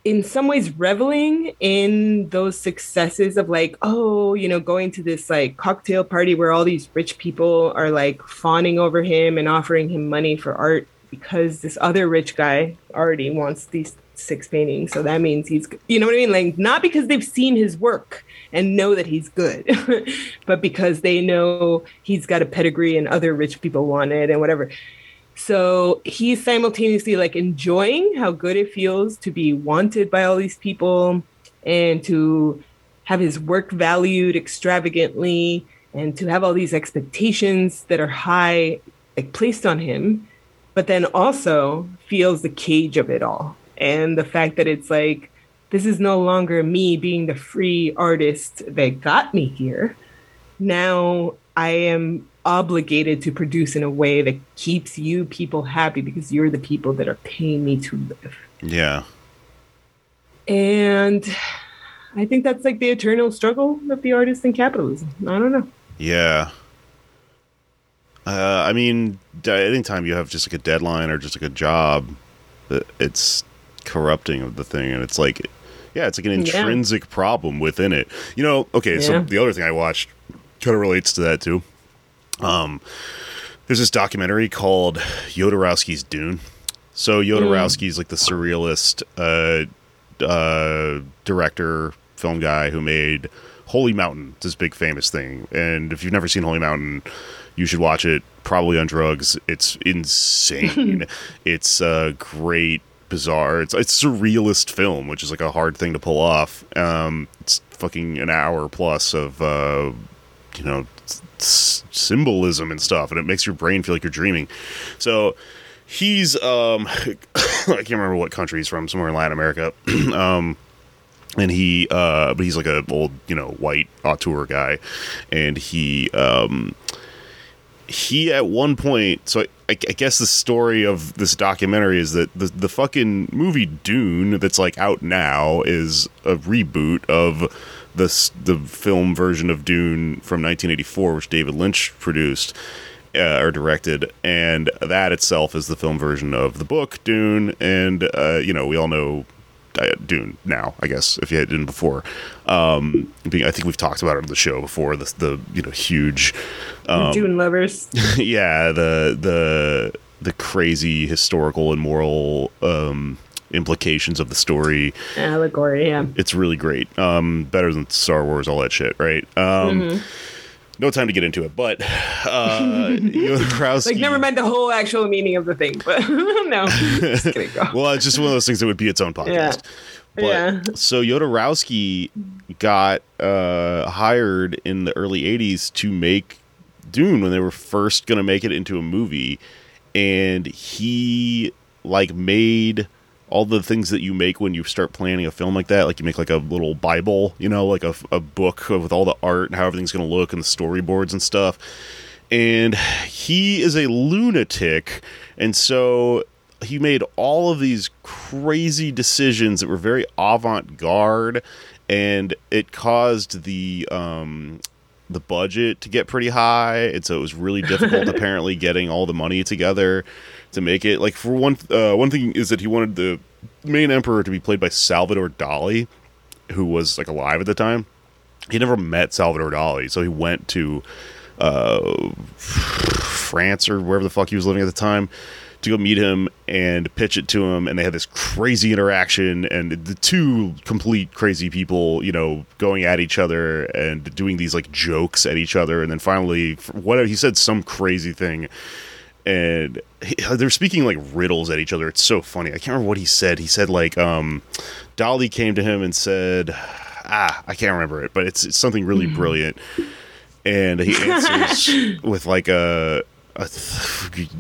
in some ways reveling in those successes of like oh you know going to this like cocktail party where all these rich people are like fawning over him and offering him money for art because this other rich guy already wants these six paintings. So that means he's you know what i mean? Like not because they've seen his work and know that he's good. But because they know he's got a pedigree and other rich people want it and whatever. So he's simultaneously like enjoying how good it feels to be wanted by all these people and to have his work valued extravagantly and to have all these expectations that are high like placed on him but then also feels the cage of it all. And the fact that it's like this is no longer me being the free artist that got me here. Now i am obligated to produce in a way that keeps you people happy because you're the people that are paying me to live. Yeah. and i think that's like the eternal struggle of the artist in capitalism. I don't know. Yeah. Uh, I mean, anytime you have just like a deadline or just like a job, uh, it's corrupting of the thing, and it's like, yeah, it's like an Yeah. intrinsic problem within it. You know, okay, so the other thing I watched kind of relates to that too. Um, there's this documentary called Jodorowsky's Dune. So Jodorowsky's like the surrealist uh, uh, director, film guy who made Holy Mountain, this big famous thing. And if you've never seen Holy Mountain, you should watch it. Probably on drugs. It's insane. it's a great, bizarre. It's it's a surrealist film, which is like a hard thing to pull off. Um, it's fucking an hour plus of uh, you know s- symbolism and stuff, and it makes your brain feel like you're dreaming. So he's um I can't remember what country he's from, somewhere in Latin America. um and he uh but he's like a old, you know, white auteur guy and he um he at one point so I, I guess the story of this documentary is that the, the fucking movie dune that's like out now is a reboot of this the film version of dune from 1984 which david lynch produced uh, or directed and that itself is the film version of the book dune and uh, you know we all know uh, Dune now, I guess, if you had Dune before. Um, I think we've talked about it on the show before. The, the you know huge um, Dune lovers. yeah the the the crazy historical and moral um implications of the story Allegory, yeah. it's really great um better than star wars all that shit right um Mm-hmm. no time to get into it but uh Jodorowsky, Like, never meant the whole actual meaning of the thing, but no. Kidding. Well it's just one of those things that would be its own podcast Yeah. But, Yeah. So Jodorowsky got uh, hired in the early '80s to make Dune when they were first going to make it into a movie, and he like made all the things that you make when you start planning a film like that. Like you make like a little Bible, you know, like a, a book with all the art and how everything's going to look and the storyboards and stuff. And he is a lunatic, and so he made all of these crazy decisions that were very avant-garde and it caused the um the budget to get pretty high and so it was really difficult apparently getting all the money together to make it. Like for one uh, one thing is that he wanted the main emperor to be played by Salvador Dali who was like alive at the time. He never met Salvador Dali so he went to uh, France or wherever the fuck he was living at the time to go meet him and pitch it to him and they had this crazy interaction and the two complete crazy people you know going at each other and doing these like jokes at each other and then finally whatever he said some crazy thing and he, they're speaking like riddles at each other. It's so funny. I can't remember what he said. He said like um Dali came to him and said ah i can't remember it but it's, it's something really brilliant. And he answers with like a, a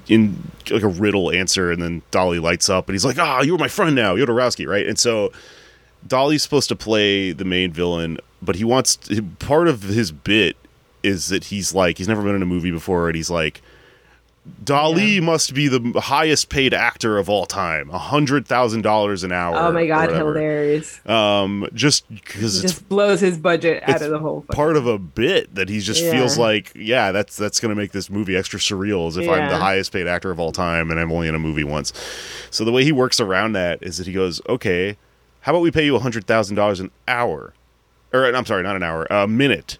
in like a riddle answer, and then Dali lights up, and he's like, "Ah, you're my friend now, Jodorowsky, right?" And so Dali's supposed to play the main villain, but he wants part of his bit is that he's like he's never been in a movie before, and he's like. Dali Yeah. must be the highest paid actor of all time, a hundred thousand dollars an hour. Oh my god, hilarious! Um, just because it's Just blows his budget out of the whole. fucking- part of a bit that he just Yeah. feels like, yeah, that's that's gonna make this movie extra surreal as if I'm the highest paid actor of all time and I'm only in a movie once. So the way he works around that is that he goes, okay, how about we pay you a hundred thousand dollars an hour, or I'm sorry, not an hour, a minute,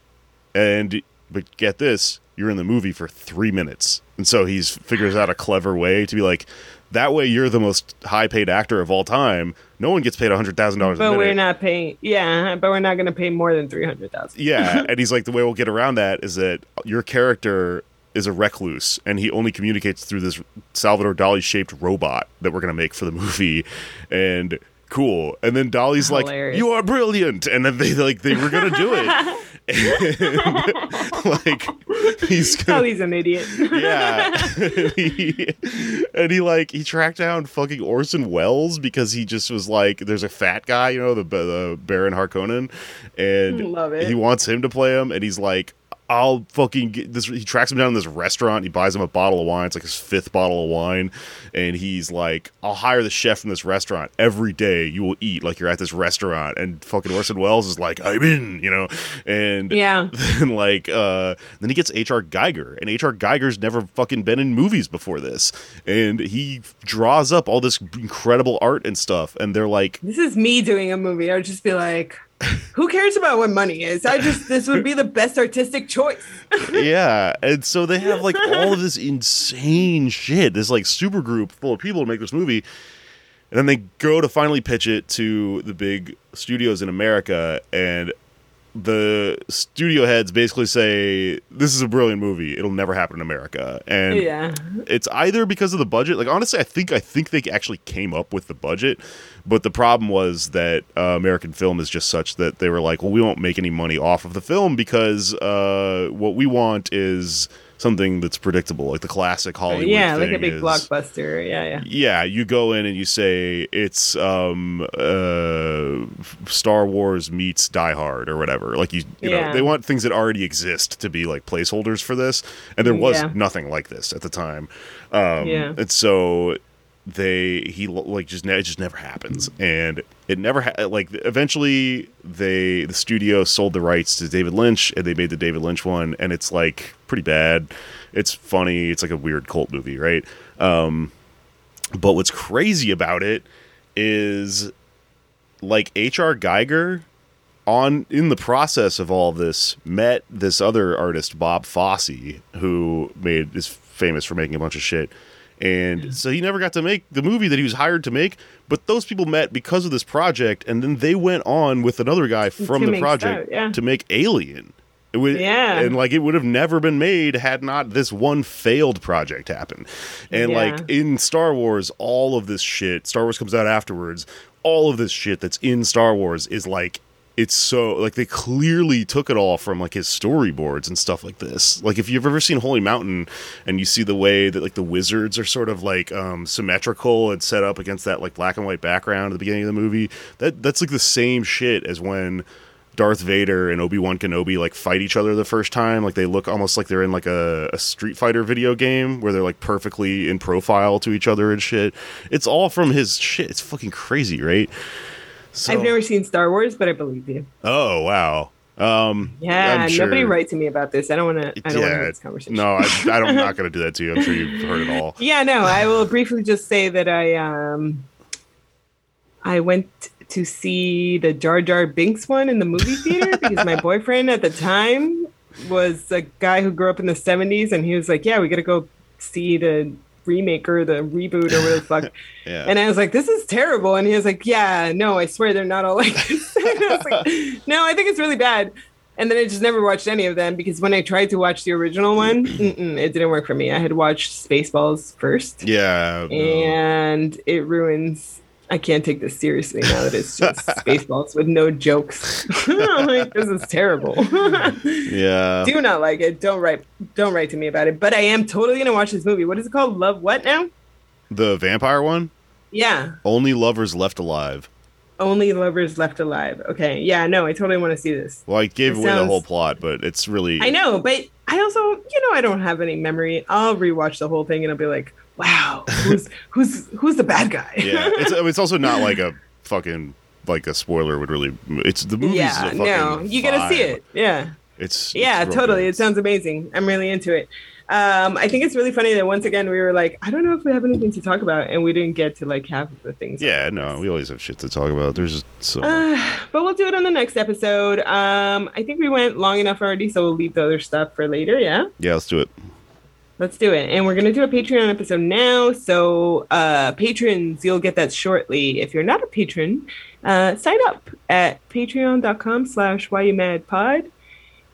and but get this, you're in the movie for three minutes, and so he's figures out a clever way to be like. That way, you're the most high-paid actor of all time. No one gets paid hundred thousand dollars. But we're not paying. Yeah, but we're not going to pay more than three hundred thousand. Yeah, and he's like, the way we'll get around that is that your character is a recluse, and he only communicates through this Salvador Dali shaped robot that we're gonna make for the movie, and cool. And then Dali's like, "You are brilliant," and then they like they were gonna do it, and, like he's gonna Kelly's an idiot. yeah. And, he, and he like he tracked down fucking orson welles because he just was like there's a fat guy you know the, the baron harkonnen. And he wants him to play him. And he's like I'll fucking get this. He tracks him down in this restaurant. He buys him a bottle of wine. It's like his fifth bottle of wine. And he's like, I'll hire the chef from this restaurant every day. You will eat like you're at this restaurant. And fucking Orson Welles is like, I'm in, you know? And Yeah. then like uh then he gets HR Giger and HR Giger's never fucking been in movies before this and he draws up all this incredible art and stuff and they're like This is me doing a movie. I would just be like, who cares about what money is? I just this would be the best artistic choice. yeah and so they have like all of this insane shit this like super group full of people to make this movie and then they go to finally pitch it to the big studios in America and the studio heads basically say this is a brilliant movie. It'll never happen in America, and Yeah. it's either because of the budget. Like honestly, I think I think they actually came up with the budget, but the problem was that uh, American film is just such that they were like, well, we won't make any money off of the film because uh, what we want is something that's predictable, like the classic Hollywood. yeah, like a big is- blockbuster. Yeah, yeah. yeah, you go in and you say it's um uh Star Wars meets Die Hard or whatever. Like you you know, they want things that already exist to be like placeholders for this. And there was Yeah. nothing like this at the time. Um Yeah. and so they he like just it just never happens. And it never ha- like eventually they the studio sold the rights to David Lynch and they made the David Lynch one and it's like pretty bad. It's funny. It's like a weird cult movie right? Um but what's crazy about it is like H.R. Giger on in the process of all this met this other artist Bob Fosse who made is famous for making a bunch of shit and so he never got to make the movie that he was hired to make but those people met because of this project and then they went on with another guy from the project yeah. to make Alien would, Yeah. and like it would have never been made had not this one failed project happened. And Yeah. like in Star Wars, all of this shit, Star Wars comes out afterwards. All of this shit that's in Star Wars is like it's so like they clearly took it all from like his storyboards and stuff like this. Like if you've ever seen Holy Mountain and you see the way that like the wizards are sort of like um symmetrical and set up against that like black and white background at the beginning of the movie, that that's like the same shit as when Darth Vader and Obi Wan Kenobi like fight each other the first time. Like they look almost like they're in like a, a Street Fighter video game where they're like perfectly in profile to each other and shit. It's all from his shit. It's fucking crazy, right? So, I've never seen Star Wars, but I believe you. Oh wow. Um, Yeah, sure- nobody write to me about this. I don't want to. I don't want to Yeah, have this conversation. no, I, I don't, I'm not going to do that to you. I'm sure you've heard it all. Yeah, no. I will briefly just say that I um, I went to see the Jar Jar Binks one in the movie theater because my boyfriend at the time was a guy who grew up in the '70s, and he was like, "Yeah, we got to go see the remake or the reboot or whatever the fuck." Yeah. And I was like, "This is terrible," and he was like, "Yeah, no, I swear they're not all like this." I like, "No, I think it's really bad." And then I just never watched any of them because when I tried to watch the original one, it didn't work for me. I had watched Spaceballs first, yeah. no. and it ruins. I can't take this seriously now that it's just Spaceballs with no jokes. Like, this is terrible. yeah. Do not like it. Don't write. Don't write to me about it. But I am totally gonna watch this movie. What is it called? Love what now? The vampire one? Yeah. Only lovers left alive. Only lovers left alive. Okay. Yeah. No, I totally want to see this. Well, I gave It away the whole plot, but it's really. I know, but I also, you know, I don't have any memory. I'll rewatch the whole thing and I'll be like, wow, who's who's who's the bad guy? Yeah. It's, it's also not like a fucking. Like a spoiler would really. It's the movie's yeah. No, you gotta see it. Yeah. It's Yeah, it's totally. good. It sounds amazing. I'm really into it. Um, I think it's really funny that once again we were like, I don't know if we have anything to talk about, and we didn't get to like half of the things. Yeah, no, we always have shit to talk about. There's so. Uh, but we'll do it on the next episode. Um, I think we went long enough already, so we'll leave the other stuff for later. Yeah. yeah, let's do it. Let's do it. And we're going to do a Patreon episode now. So, uh, patrons, you'll get that shortly. If you're not a patron, uh, sign up at patreon.com slash why you mad pod.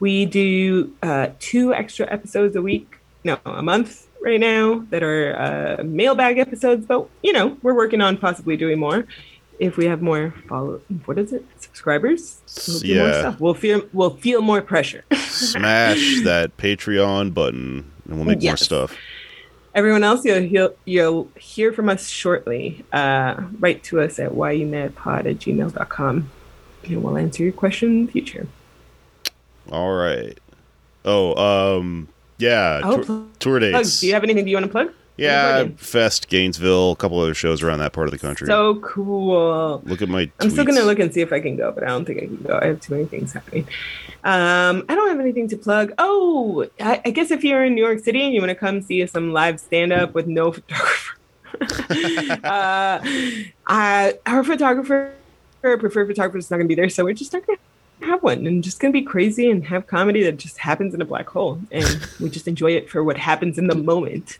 We do uh, two extra episodes a week, no, a month right now that are uh, mailbag episodes. But, you know, we're working on possibly doing more. If we have more follow, what is it? Subscribers? We'll Yeah. We'll feel, we'll feel more pressure. Smash that Patreon button, and we'll make more stuff. Everyone else, you'll hear, you'll hear from us shortly. Uh, write to us at whyoumadpod at gmail.com and we'll answer your question in the future. All right. Oh, um, yeah. Oh, tour, tour dates. Do you have anything do you want to plug? Yeah, Fest, Gainesville, a couple other shows around that part of the country. So cool. look at my. I'm still going to look and see if I can go, but I don't think I can go. I have too many things happening. Um, I don't have anything to plug. Oh, I, I guess if you're in New York City and you want to come see some live stand up with no photographer, uh, I, our photographer, our preferred photographer, is not going to be there. So we're just not going to have one and just going to be crazy and have comedy that just happens in a black hole. And we just enjoy it for what happens in the moment.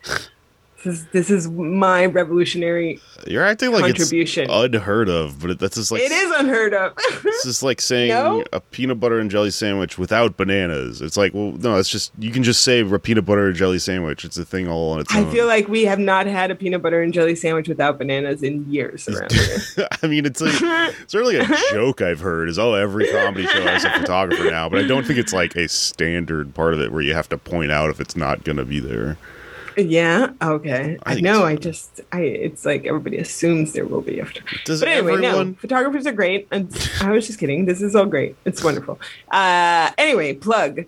This is, this is my revolutionary. You're acting like Contribution. it's unheard of, but it, that's just like it is unheard of. It's just like saying No? a peanut butter and jelly sandwich without bananas. It's like, well, no, it's just you can just say a peanut butter and jelly sandwich. It's a thing all on its I own. I feel like we have not had a peanut butter and jelly sandwich without bananas in years around here. I mean, it's like certainly a joke I've heard is oh, every comedy show has a photographer now, but I don't think it's like a standard part of it where you have to point out if it's not going to be there. Yeah. Okay. I I, know. I just. I. It's like everybody assumes there will be after. Does But anyway, everyone? no. Photographers are great. And I was just kidding. This is all great. It's wonderful. Uh, anyway, plug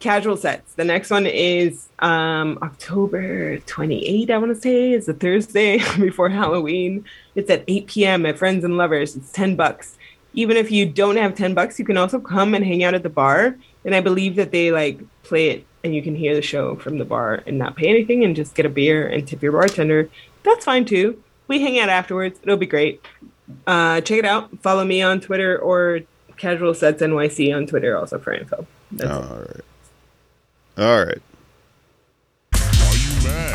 casual sets. The next one is um, October 28, I want to say, is a Thursday before Halloween. It's at 8 p.m. at Friends and Lovers. It's 10 bucks. Even if you don't have 10 bucks, you can also come and hang out at the bar. And I believe that they like play it and you can hear the show from the bar and not pay anything and just get a beer and tip your bartender, that's fine too. We hang out afterwards. It'll be great. Uh, check it out. Follow me on Twitter or Casual Sets NYC on Twitter also for info. That's All right. All right. Are you mad?